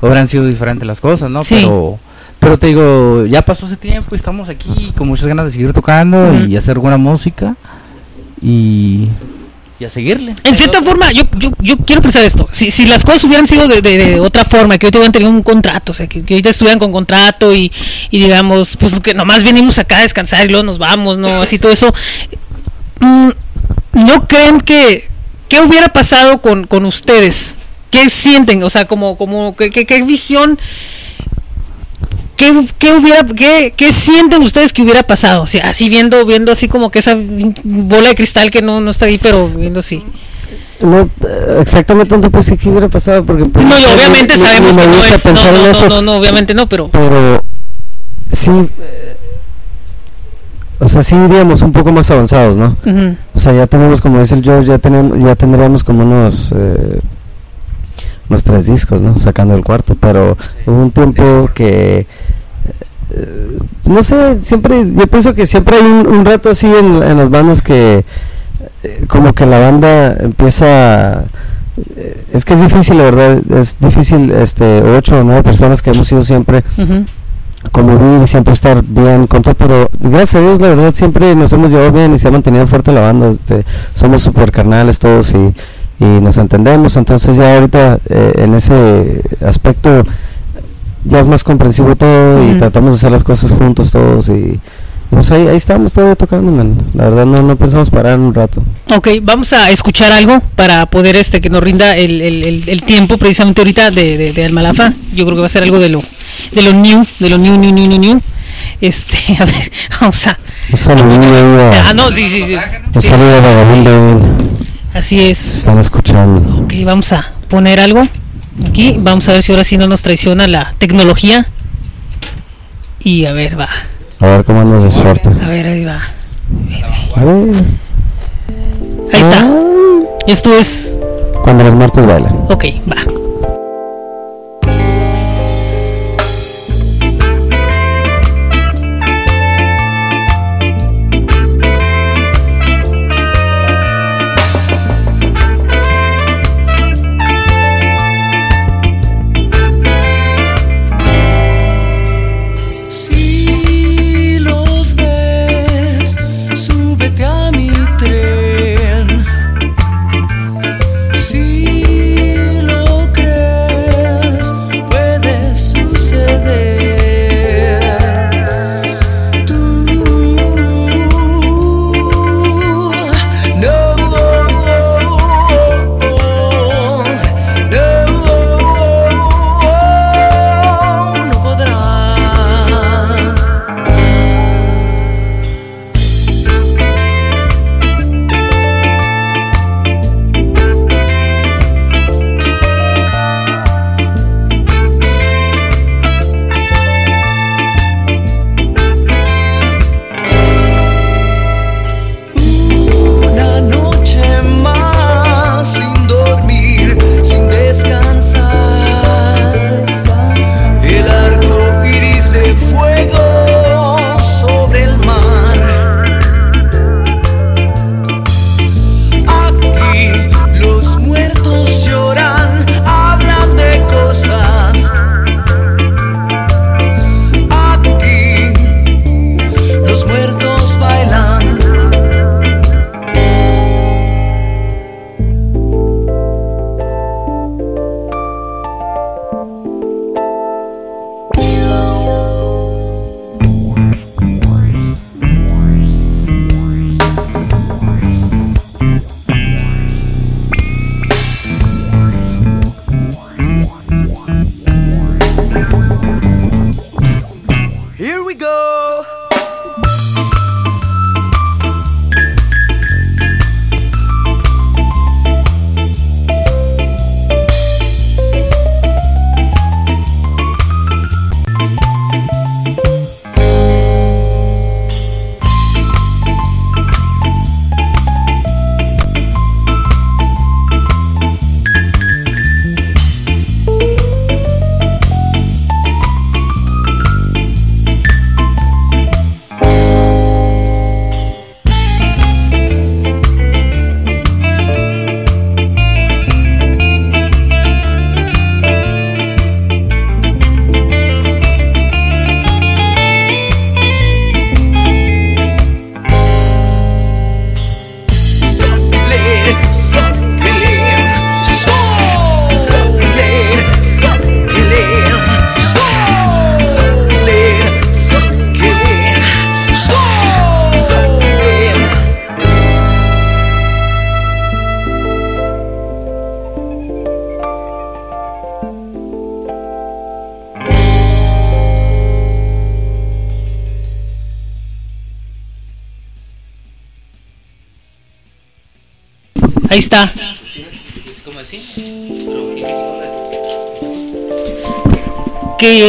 hubieran sido diferentes las cosas, ¿no? Sí. Pero, pero te digo, ya pasó ese tiempo y estamos aquí con muchas ganas de seguir tocando y hacer buena música y, y a seguirle. En cierta forma, yo, yo, yo quiero pensar esto. Si, si las cosas hubieran sido de, de- de otra forma, que ahorita hubieran tenido un contrato, o sea, que, que ahorita estuvieran con contrato y, y digamos, pues que nomás venimos acá a descansar y luego nos vamos, ¿no? Así todo eso. mm, ¿No creen que, qué hubiera pasado con, con ustedes? ¿Qué sienten? O sea, como, como, ¿qué, qué, qué visión? ¿Qué, qué hubiera, qué, qué sienten ustedes que hubiera pasado? O sea, así viendo, viendo así como que esa bola de cristal que no, no está ahí, pero viendo así. No, exactamente puedo decir qué hubiera pasado porque pues, No, y ni- obviamente ni- ni sabemos me que no es. No, no, eso, no, no, no, obviamente no, pero. pero sí eh, o sea sí iríamos un poco más avanzados no o sea ya tenemos como dice el George ya tenemos ya tendríamos como unos eh, unos tres discos no sacando el cuarto pero hubo un tiempo que eh, no sé siempre yo pienso que siempre hay un, un rato así en, en las bandas que eh, como que la banda empieza eh, es que es difícil la verdad es difícil este ocho o nueve personas que hemos sido siempre Ujú. convivir y siempre estar bien con todo, pero gracias a Dios la verdad siempre nos hemos llevado bien y se ha mantenido fuerte la banda, este, somos super carnales todos y, y nos entendemos, entonces ya ahorita eh, en ese aspecto ya es más comprensivo todo y Ujú. tratamos de hacer las cosas juntos todos y pues ahí, ahí estamos todavía tocando, man. la verdad no, no pensamos parar un rato. Ok, vamos a escuchar algo para poder este que nos rinda el, el, el, el tiempo precisamente ahorita de, de, de Almalafa. Yo creo que va a ser algo de lo de lo new, de lo new, new, new, new, new. Este, a ver, vamos a. Un saludo Ah, no, sí, sí, sí. un saludo a Vagabundo, Así es. están escuchando. Ok, vamos a poner algo aquí. Vamos a ver si ahora sí no nos traiciona la tecnología. Y a ver, va. A ver cómo andas de suerte. A ver, ahí va. A ver, Ahí está. Esto es. cuando los muertos bailan. Ok, va.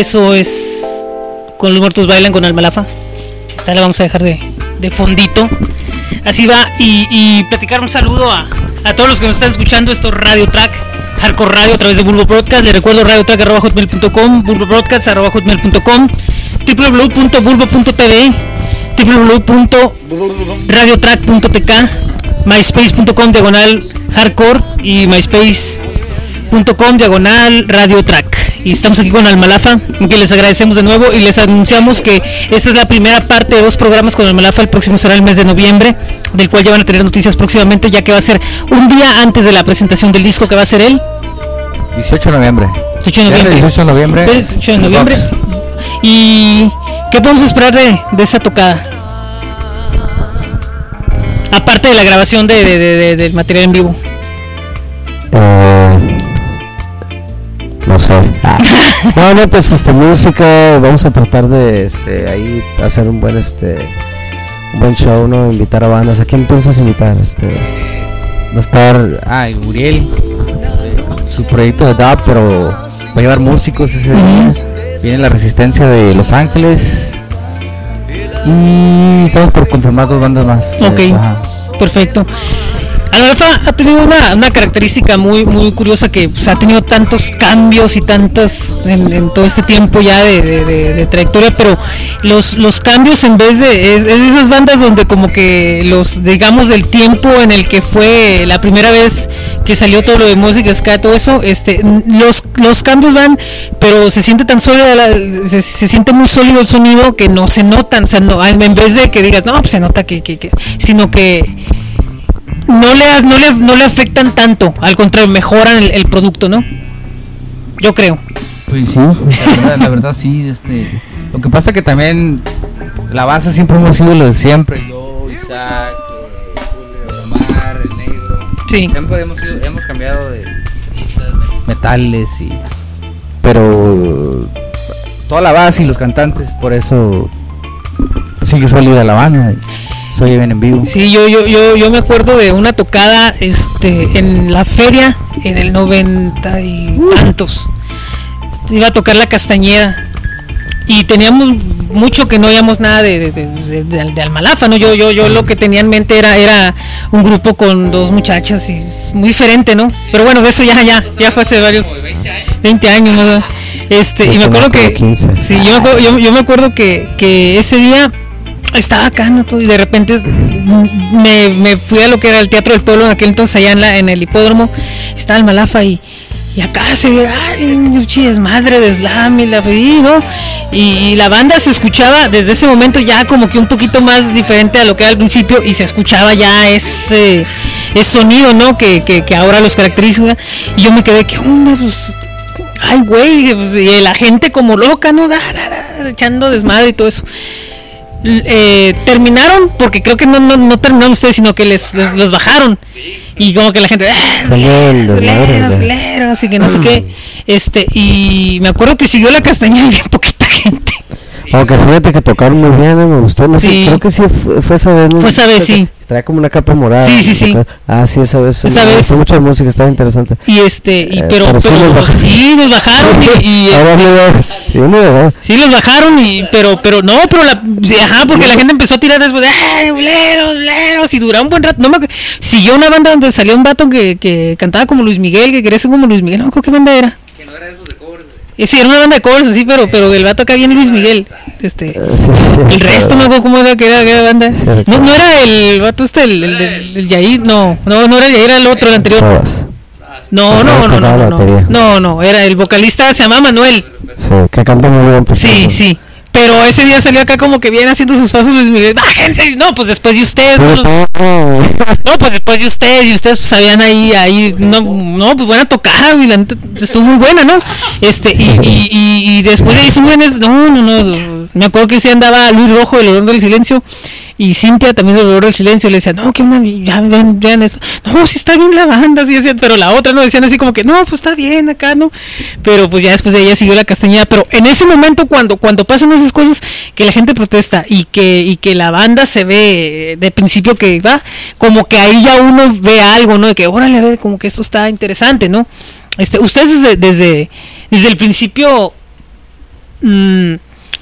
Eso es. Con los muertos bailan con Almalafa. Esta la vamos a dejar de, de fondito. Así va. Y, platicar un saludo a, a todos los que nos están escuchando. Esto es Radio Track. Hardcore Radio a través de Bulbo Broadcast. Les recuerdo radiotrack.hotmail.com, bulbobroadcast.hotmail.com, www.bulbo.tv, www.radiotrack.tk, myspace.com diagonal hardcore y myspace.com diagonal radio track. Y estamos aquí con Almalafa, que les agradecemos de nuevo y les anunciamos que esta es la primera parte de dos programas con Almalafa. El próximo será el mes de noviembre, del cual ya van a tener noticias próximamente, ya que va a ser un día antes de la presentación del disco, que va a ser el 18 de noviembre. 18 de noviembre. 18 de noviembre. 18 de noviembre. ¿Y qué podemos esperar de, de esa tocada? Aparte de la grabación de, de- de- de- del material en vivo. Eh, no sé. Ah. No, no, pues este música, vamos a tratar de este ahí hacer un buen este un buen show, ¿no? Invitar a bandas. ¿A quién piensas invitar? Este Va a estar, ah, Uriel, su proyecto de dub, pero va a llevar músicos ese día. Viene la resistencia de Los Ángeles. Y estamos por confirmar dos bandas más. Ok, Eh, perfecto. Almalafa ha tenido una, una característica muy muy curiosa que pues, ha tenido tantos cambios y tantas en, todo este tiempo ya de, trayectoria, pero los, los cambios en vez de es, es esas bandas donde como que los digamos del tiempo en el que fue la primera vez que salió todo lo de música ska todo eso, este los los cambios van, pero se siente tan sólido se, siente muy sólido el sonido que no se notan, o sea, no en vez de que digas, no, pues se nota que- que-", sino que no le, no le, no le afectan tanto, al contrario, mejoran el, el producto, ¿no? Yo creo. Pues sí, la verdad, la verdad sí, este, lo que pasa que también la base siempre hemos sido lo de siempre, yo, Isaac, eh, Julio, Omar, el negro, Sí. siempre hemos, sido- hemos cambiado de metales y, pero toda la base y los cantantes, por eso sigue sólida la banda, y se oye bien en vivo. Sí, yo, yo, yo, yo me acuerdo de una tocada este, en la feria en el noventa y tantos. Iba a tocar la castañeda. Y teníamos mucho que no oíamos nada de, de, de- Almalafa, ¿no? Yo, yo, yo lo que tenía en mente era, era un grupo con dos muchachas y es muy diferente, ¿no? Pero bueno, de eso ya, ya, ya fue hace varios 20 años, ¿no? Este, y me acuerdo que como 15. sí, yo me acuerdo, yo, yo me acuerdo que, que ese día estaba acá, ¿no? Y de repente me, me fui a lo que era el Teatro del Pueblo en aquel entonces allá en, la, en el hipódromo. Estaba el Malafa y, acá se ve, ay, es madre de slam y la ¿no? Y, la banda se escuchaba desde ese momento ya como que un poquito más diferente a lo que era al principio y se escuchaba ya ese, ese sonido, ¿no? Que, que, que ahora los caracteriza. Y yo me quedé, ¿qué onda? Pues, ay, güey, pues, y la gente como loca, ¿no? Da, echando desmadre y todo eso. Eh, terminaron porque creo que no, no, no terminaron ustedes sino que les, les- los bajaron. Y como que la gente "Ah, Salió el desmadre, culeros, ya. culeros", y que no sé qué este y me acuerdo que siguió la castaña bien poquita gente Aunque fíjate que tocaron muy bien, eh, me gustó. No sé, Sí. creo que sí fue, fue esa vez. ¿no? Fue esa vez, sí. Trae como una capa morada. Sí, sí, sí. Ah, sí, esa vez. Esa vez. la música, estaba interesante. y este y Eh, pero pero sí pero los bajaron. sí los bajaron y, y, este. Sí, los bajaron y pero pero no, pero la ajá, porque la gente empezó a tirar después de ay, boleros, boleros y duró un buen rato. No me siguió una banda donde salió un vato que, que cantaba como Luis Miguel, que quería ser como Luis Miguel, no acuerdo qué banda era. Eh, Sí, era una banda de covers así, pero pero el vato acá viene Luis Miguel. Este sí, sí, el resto no me acuerdo cómo era que era, era banda. No, no era el vato este el, el, el, el Yair, no, no, no era el Yair, era el otro, el anterior. No, Pues no, no, no, la no, no, no, era el vocalista se llama Manuel. Sí, que canta muy bien. Sí, sí. Pero ese día salió acá como que viene haciendo sus pasos Luis Miguel. Bájense. No, pues después de ustedes. Pero No, pues después de ustedes. Y ustedes pues sabían ahí, ahí. No, no pues buena tocada. Y la neta, estuvo muy buena, ¿no? Este, y, y, y, y después de ahí suben. es- No, no, no. Me acuerdo que sí andaba Luis Rojo, el olor del silencio. Y Cintia también del olor del silencio le decía, no, que una, ya vean, vean eso, no, sí está bien la banda, sí decían, pero la otra no decían así como que, no, pues está bien acá, ¿no? Pero pues ya después de ella siguió la castañeda, pero en ese momento cuando, cuando pasan esas cosas que la gente protesta y que, y que la banda se ve de principio que va, como que ahí ya uno ve algo, ¿no? De que, órale, a ver, como que esto está interesante, ¿no? Este, ustedes desde, desde, desde el principio mm,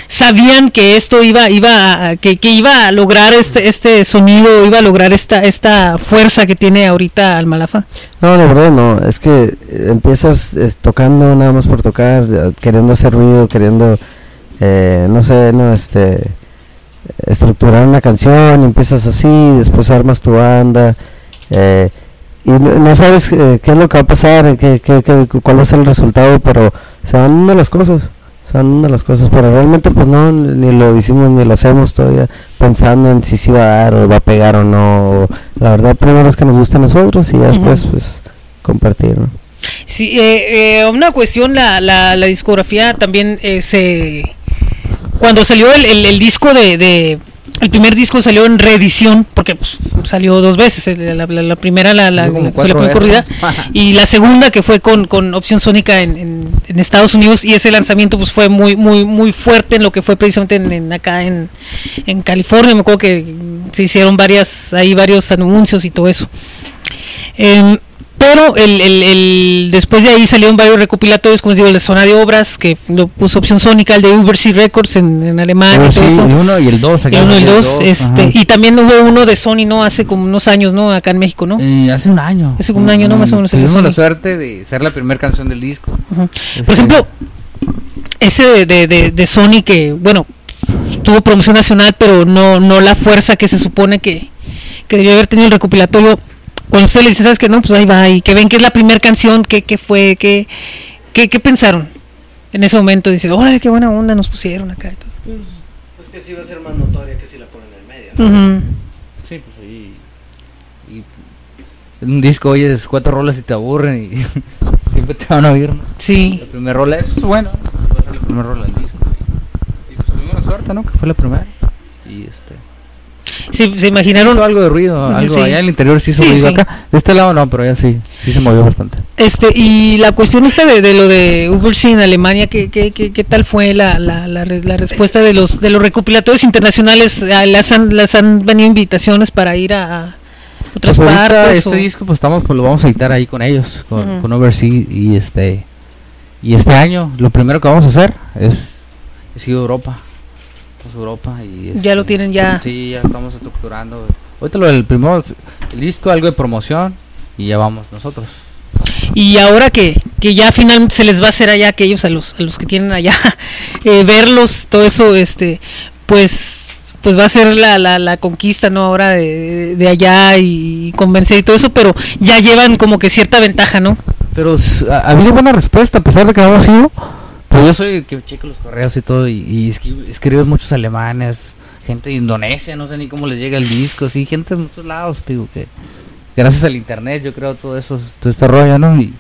sabían que esto iba iba a- que, que iba a lograr este este sonido iba a lograr esta esta fuerza que tiene ahorita Almalafa No, la verdad no, es que empiezas eh, tocando nada más por tocar, queriendo hacer ruido, queriendo, eh, no sé, no, este, estructurar una canción, empiezas así, después armas tu banda, eh, y no, no sabes eh, qué es lo que va a pasar, qué, qué- qué- cuál va a ser el resultado, pero se van dando las cosas, se dando las cosas, pero realmente pues no, ni lo hicimos ni lo hacemos todavía pensando en si sí va a dar o va a pegar o no, la verdad primero es que nos gusta a nosotros y ya después pues compartir, ¿no? Sí, eh, eh, una cuestión, la, la, la discografía también eh, se... Cuando salió el, el, el disco de, de- El primer disco salió en reedición, porque pues, salió dos veces. La, la- la primera la, la- fue la y la segunda que fue con, con opción sónica en, en- en Estados Unidos y ese lanzamiento pues fue muy muy muy fuerte en lo que fue precisamente en, en acá en, en California. Me acuerdo que se hicieron varias, ahí varios anuncios y todo eso. Em, pero el, el- el- después de ahí salieron varios recopilatorios, como les digo, el de Zona de Obras, que lo puso Opción Sónica, el de Ubersea Records en, en Alemania, Oh, y todo sí, eso. el uno y el dos, acá El uno y el salió el dos, dos, este, ajá. y también hubo uno de Sony, ¿no? Hace como unos años, ¿no? Acá en México, ¿no? Eh, hace un año. Hace como un año, ¿no? Más o menos Tuvimos la suerte de ser la primera canción del disco. Por ejemplo, ese de, de, de- de Sony que, bueno, tuvo promoción nacional, pero no, no la fuerza que se supone que, que debió haber tenido el recopilatorio. Cuando usted le dice, ¿sabes qué? No, pues ahí va, y que ven que es la primera canción, ¿qué, qué fue? ¿Qué, qué, qué pensaron? En ese momento dice, órale, qué buena onda nos pusieron acá. y todo". Pues que sí va a ser más notoria que si la ponen en medio. ¿no? Sí, pues ahí. Y en un disco oyes cuatro rolas y te aburren y siempre te van a oír. ¿no? Sí. La primera rola es bueno. Va a ser la primera rola del disco. Y pues tuvimos la suerte, ¿no? Que fue la primera. Y este. Sí, se imaginaron. hizo algo de ruido, algo sí. allá en el interior sí hizo Sí, ruido. sí. Acá, de este lado no, pero allá sí, sí se movió bastante. Este, y la cuestión esta de, de lo de Ubersea en Alemania, ¿qué, qué, qué, qué tal fue la, la, la, la respuesta de los de los recopilatorios internacionales? Ah, ¿Las han, las han venido invitaciones para ir a, otras Pues partes? este o- disco pues estamos pues lo vamos a editar ahí con ellos, con, Ujú. con Oversea y este y este año lo primero que vamos a hacer es, es ir a Europa. A Europa y Ya este, lo tienen ya. Sí, ya estamos estructurando. Ahorita lo del primero el disco algo de promoción y ya vamos nosotros. Y ahora que, que ya finalmente se les va a hacer allá, aquellos a los, a los que tienen allá, eh, verlos, todo eso, este, pues pues va a ser la, la, la conquista, ¿no? Ahora de, de allá y convencer y todo eso, pero ya llevan como que cierta ventaja, ¿no? Pero ha habido buena respuesta a pesar de que no hemos ido. Pues yo soy el que checo los correos y todo y, y escribo, escribo muchos alemanes, gente de Indonesia, no sé ni cómo les llega el disco, sí, gente de muchos lados, digo que gracias al internet yo creo todo eso, todo este rollo, ¿no? Y,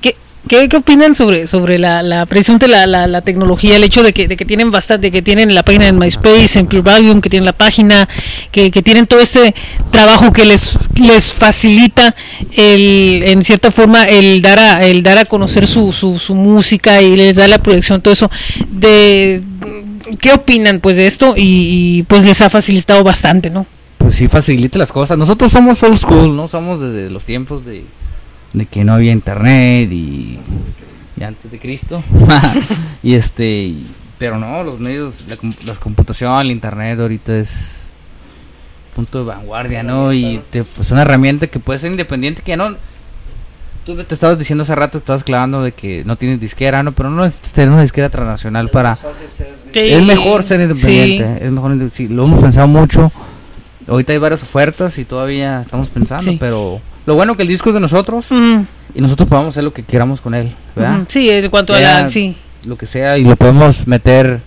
¿Qué, qué, qué opinan sobre sobre la, la precisamente la, la, la tecnología, el hecho de que, de que tienen bastante, que tienen la página en MySpace, en Volume, que tienen la página, que, que tienen todo este trabajo que les les facilita el en cierta forma el dar a el dar a conocer su, su, su música y les da la proyección todo eso de ¿qué opinan pues de esto? Y, y, pues les ha facilitado bastante, ¿no? pues sí facilita las cosas. Nosotros somos old school, ¿no? Somos desde los tiempos de, de que no había internet y, y antes de Cristo. y este, pero no, los medios, la, com- las computación, el internet ahorita es punto de vanguardia, ¿no? Y te, es una herramienta que puede ser independiente, que ya no... Tú te estabas diciendo hace rato, estabas clavando de que no tienes disquera, ¿no? Pero no es tener una disquera transnacional para... Sí, es mejor ser independiente, sí. es mejor, sí, lo hemos pensado mucho. Ahorita hay varias ofertas y todavía estamos pensando, Sí. pero lo bueno que el disco es de nosotros Mm, y nosotros podemos hacer lo que queramos con él, ¿verdad? Sí, en cuanto a Ya, la sí. Lo que sea y lo podemos meter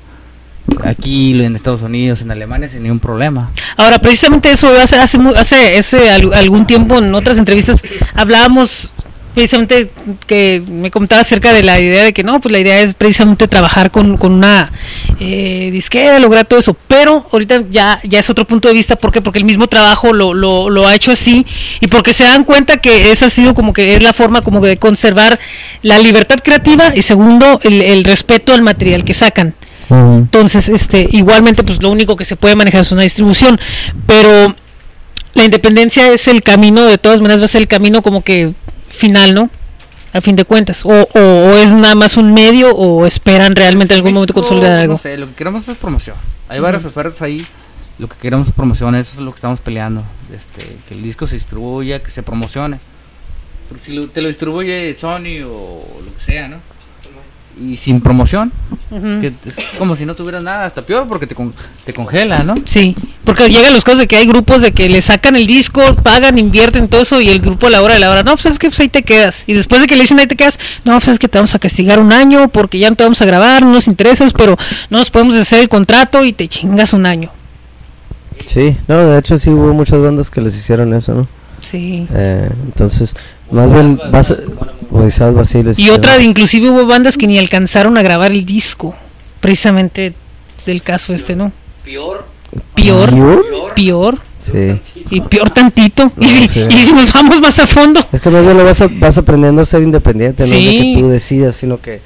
aquí en Estados Unidos, en Alemania sin ningún problema. Ahora, precisamente eso hace hace, hace, algún tiempo en otras entrevistas hablábamos precisamente que me comentaba acerca de la idea de que no, pues la idea es precisamente trabajar con, con una eh, disquera, lograr todo eso, pero ahorita ya, ya es otro punto de vista, ¿por qué? Porque el mismo trabajo lo, lo, lo ha hecho así. Y porque se dan cuenta que esa ha sido como que es la forma como de conservar la libertad creativa y segundo, el, el respeto al material que sacan. Entonces, este, igualmente, pues lo único que se puede manejar es una distribución, pero la independencia es el camino, de todas maneras va a ser el camino como que final, ¿no? A fin de cuentas, o, o, o es nada más un medio o esperan realmente en algún momento consolidar algo. No sé, lo que queremos es promoción. Hay varias ofertas ahí. Lo que queremos es promoción, eso es lo que estamos peleando. Este, que el disco se distribuya, que se promocione. Porque si lo- te lo distribuye Sony o lo que sea, ¿no? Y sin promoción, que es como si no tuvieras nada, hasta peor porque te, con- te congela, ¿no? Sí, porque llegan los casos de que hay grupos de que le sacan el disco, pagan, invierten todo eso y el grupo a la hora de la hora, no, pues sabes que pues ahí te quedas. Y después de que le dicen ahí te quedas, no, pues sabes que te vamos a castigar un año porque ya no te vamos a grabar, no nos interesas, pero no nos podemos hacer el contrato y te chingas un año. Sí, no, de hecho sí hubo muchas bandas que les hicieron eso, ¿no? Sí. Eh, entonces, más bien, vas a, Odisías Basiles. Y otra, de, inclusive hubo bandas que ni alcanzaron a grabar el disco, precisamente del caso este, ¿no? Peor. Peor. ¿Peor? Peor. Sí. Y peor tantito. No, y, si- sí. y si nos vamos más a fondo. Es que más bien lo vas, a- vas aprendiendo a ser independiente, no es de Sí. que tú decidas, sino que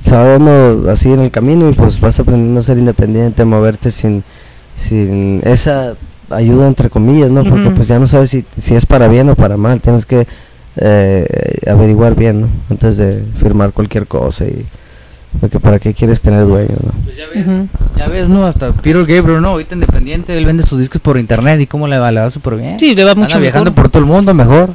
se va dando así en el camino y pues vas aprendiendo a ser independiente, a moverte sin, sin esa ayuda entre comillas, ¿no? Porque pues ya no sabes si, si es para bien o para mal, tienes que eh, averiguar bien, ¿no? Antes de firmar cualquier cosa y porque para qué quieres tener dueño, ¿no? Pues ya ves, ya ves, ¿no? Hasta Peter Gabriel, ¿no? Ahorita independiente, él vende sus discos por internet y cómo le va, le va súper bien. Sí, le va Anda mucho viajando mejor. por todo el mundo mejor.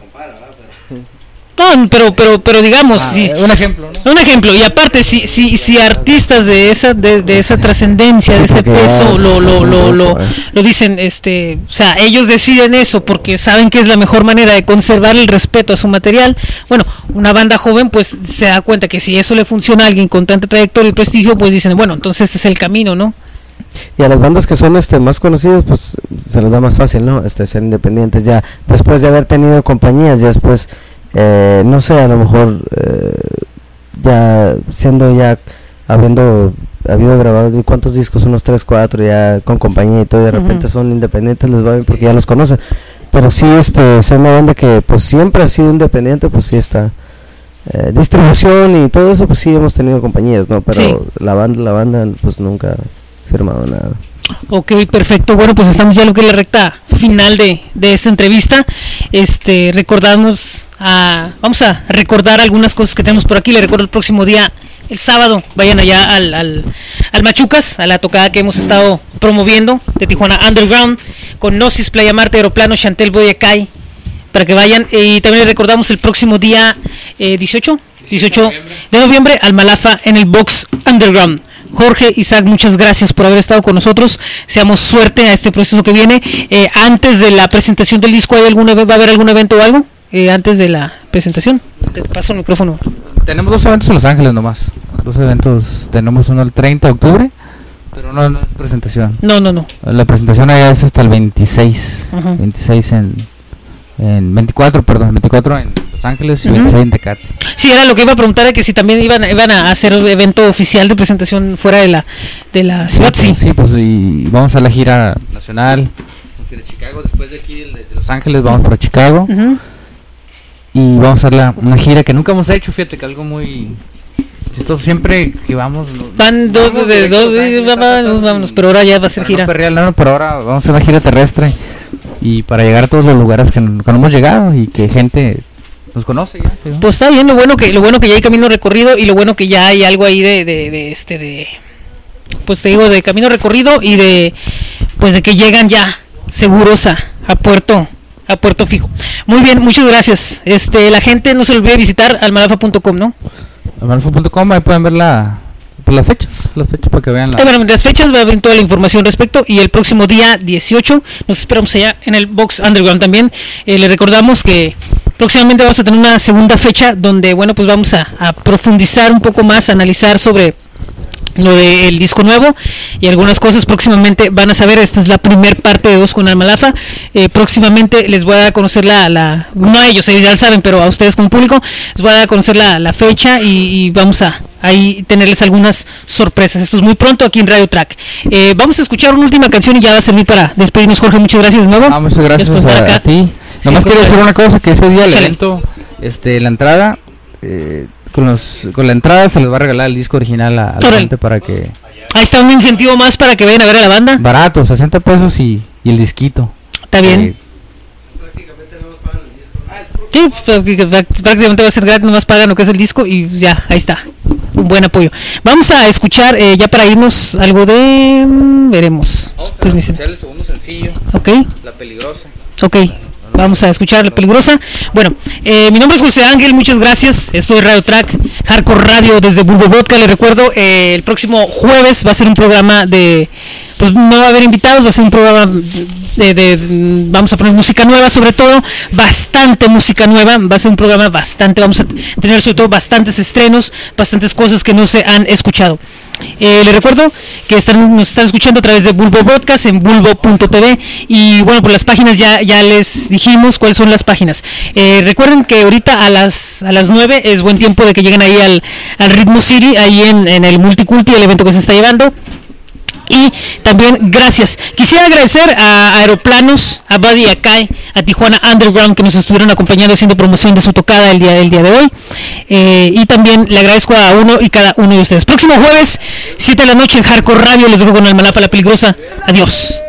No, pero, pero, pero digamos, Ah, si- eh, un ejemplo, Un ejemplo, y aparte, si, si, si artistas de esa, de, de esa trascendencia, Sí, de ese peso, es lo, lo, lo, lo, eh. lo dicen, este, o sea, ellos deciden eso porque saben que es la mejor manera de conservar el respeto a su material. Bueno, una banda joven, pues se da cuenta que si eso le funciona a alguien con tanta trayectoria y prestigio, pues dicen, bueno, entonces este es el camino, ¿no? Y a las bandas que son este más conocidas, pues se les da más fácil, ¿no? Este ser independientes ya después de haber tenido compañías, ya después eh, no sé, a lo mejor eh, ya siendo ya habiendo habido grabado ¿y cuántos discos, unos 3, 4 ya con compañía y todo, y de repente son independientes, les va bien porque ya los conocen. Pero sí este ser una banda que pues siempre ha sido independiente, pues sí está eh, distribución y todo eso, pues sí hemos tenido compañías, ¿no? Pero Sí. la banda la banda pues nunca ha firmado nada. Ok, perfecto. Bueno, pues estamos ya en lo que es la recta final de, de esta entrevista. Este, recordamos, a, vamos a recordar algunas cosas que tenemos por aquí. Le recuerdo el próximo día, el sábado, vayan allá al, al, al Machucas, a la tocada que hemos estado promoviendo de Tijuana Underground, con Gnosis, Playa Marte, Aeroplano, Chantel Boyacay, para que vayan. Y también les recordamos el próximo día eh, 18, 18 de noviembre al Malafa en el Box Underground. Jorge, Isaac, muchas gracias por haber estado con nosotros. Seamos suerte a este proceso que viene. Eh, antes de la presentación del disco, ¿hay algún, eve- ¿va a haber algún evento o algo? Eh, antes de la presentación. Te paso el micrófono. Tenemos dos eventos en Los Ángeles nomás. Dos eventos. Tenemos uno el 30 de octubre, pero no, no es presentación. No, no, no. La presentación allá es hasta el 26. Ujú. 26 en, en 24, perdón, 24 en Los Ángeles y Ujú. 26 en Tecate. Sí, era lo que iba a preguntar, era que si también iban, iban a hacer evento oficial de presentación fuera de la, de la ciudad. Sí. Sí, pues y vamos a la gira nacional. Vamos a ir a Chicago, después de aquí de, Los Ángeles vamos para Chicago. Y vamos a hacer la, una gira que nunca hemos hecho, fíjate que algo muy chistoso. Siempre que vamos... Van dos, vamos de, dos, de- vámonos, pero ahora ya va a ser no gira. no, pero ahora vamos a hacer una gira terrestre y para llegar a todos los lugares que, no que no hemos llegado y que gente nos conoce ya. Pues está bien, lo bueno que lo bueno que ya hay camino recorrido y lo bueno que ya hay algo ahí de, de, de este de pues te digo de camino recorrido y de pues de que llegan ya seguros a, a puerto a puerto fijo. Muy bien, muchas gracias. Este la gente no se olvide visitar almalafa.com, ¿no? Amalfo.com, ahí pueden ver la, pues, las fechas, las fechas para que vean la... Eh, bueno, las fechas va a haber toda la información respecto y el próximo día 18 nos esperamos allá en el Box Underground también. Eh, le recordamos que próximamente vamos a tener una segunda fecha donde, bueno, pues vamos a, a profundizar un poco más, a analizar sobre lo del disco nuevo y algunas cosas próximamente van a saber. Esta es la primer parte de Dos con Almalafa. Eh, próximamente les voy a dar a conocer la, la- no a ellos, ellos ya lo saben, pero a ustedes como público les voy a dar a conocer la, la fecha y, y vamos a ahí tenerles algunas sorpresas. Esto es muy pronto aquí en Radio Track. Eh, vamos a escuchar una última canción y ya va a servir para despedirnos, Jorge. Muchas gracias de nuevo. Ah, muchas gracias a, a ti. Nomás quiero decir una cosa, que ese día el evento, este, la entrada, eh, con, los, con la entrada se les va a regalar el disco original a, a la gente para que... Ahí está un incentivo más para que vayan a ver a la banda. Barato, 60 pesos y, y el disquito. Está bien. Eh, Sí, prácticamente prácticamente va a ser gratis, nomás pagan lo que es el disco y pues ya, ahí está. Un buen apoyo. Vamos a escuchar eh, ya para irnos algo de... mm, veremos. Ustedes me dicen. el segundo sencillo. Ok. La peligrosa. Ok, vamos a escuchar la peligrosa. Bueno, eh, mi nombre es José Ángel, muchas gracias. Estoy en Radio Track, Hardcore Radio desde Bulbo Vodka. Les recuerdo, eh, el próximo jueves va a ser un programa de. Pues no va a haber invitados, va a ser un programa de, de- Vamos a poner música nueva, sobre todo, bastante música nueva. Va a ser un programa bastante. Vamos a tener sobre todo bastantes estrenos, bastantes cosas que no se han escuchado. Eh, les recuerdo que están, nos están escuchando a través de Bulbo Podcast en bulbo.tv y bueno, por las páginas ya, ya les dijimos cuáles son las páginas. Eh, recuerden que ahorita a las, a las 9 es buen tiempo de que lleguen ahí al, al Ritmo City, ahí en, en el Multiculti, el evento que se está llevando. Y también gracias. Quisiera agradecer a Aeroplanos, a Buddy Akai, a Tijuana Underground que nos estuvieron acompañando haciendo promoción de su tocada el día, día de hoy. Eh, y también le agradezco a uno y cada uno de ustedes. Próximo jueves, 7 de la noche en Hardcore Radio. Les dejo con Almalafa la peligrosa. Adiós.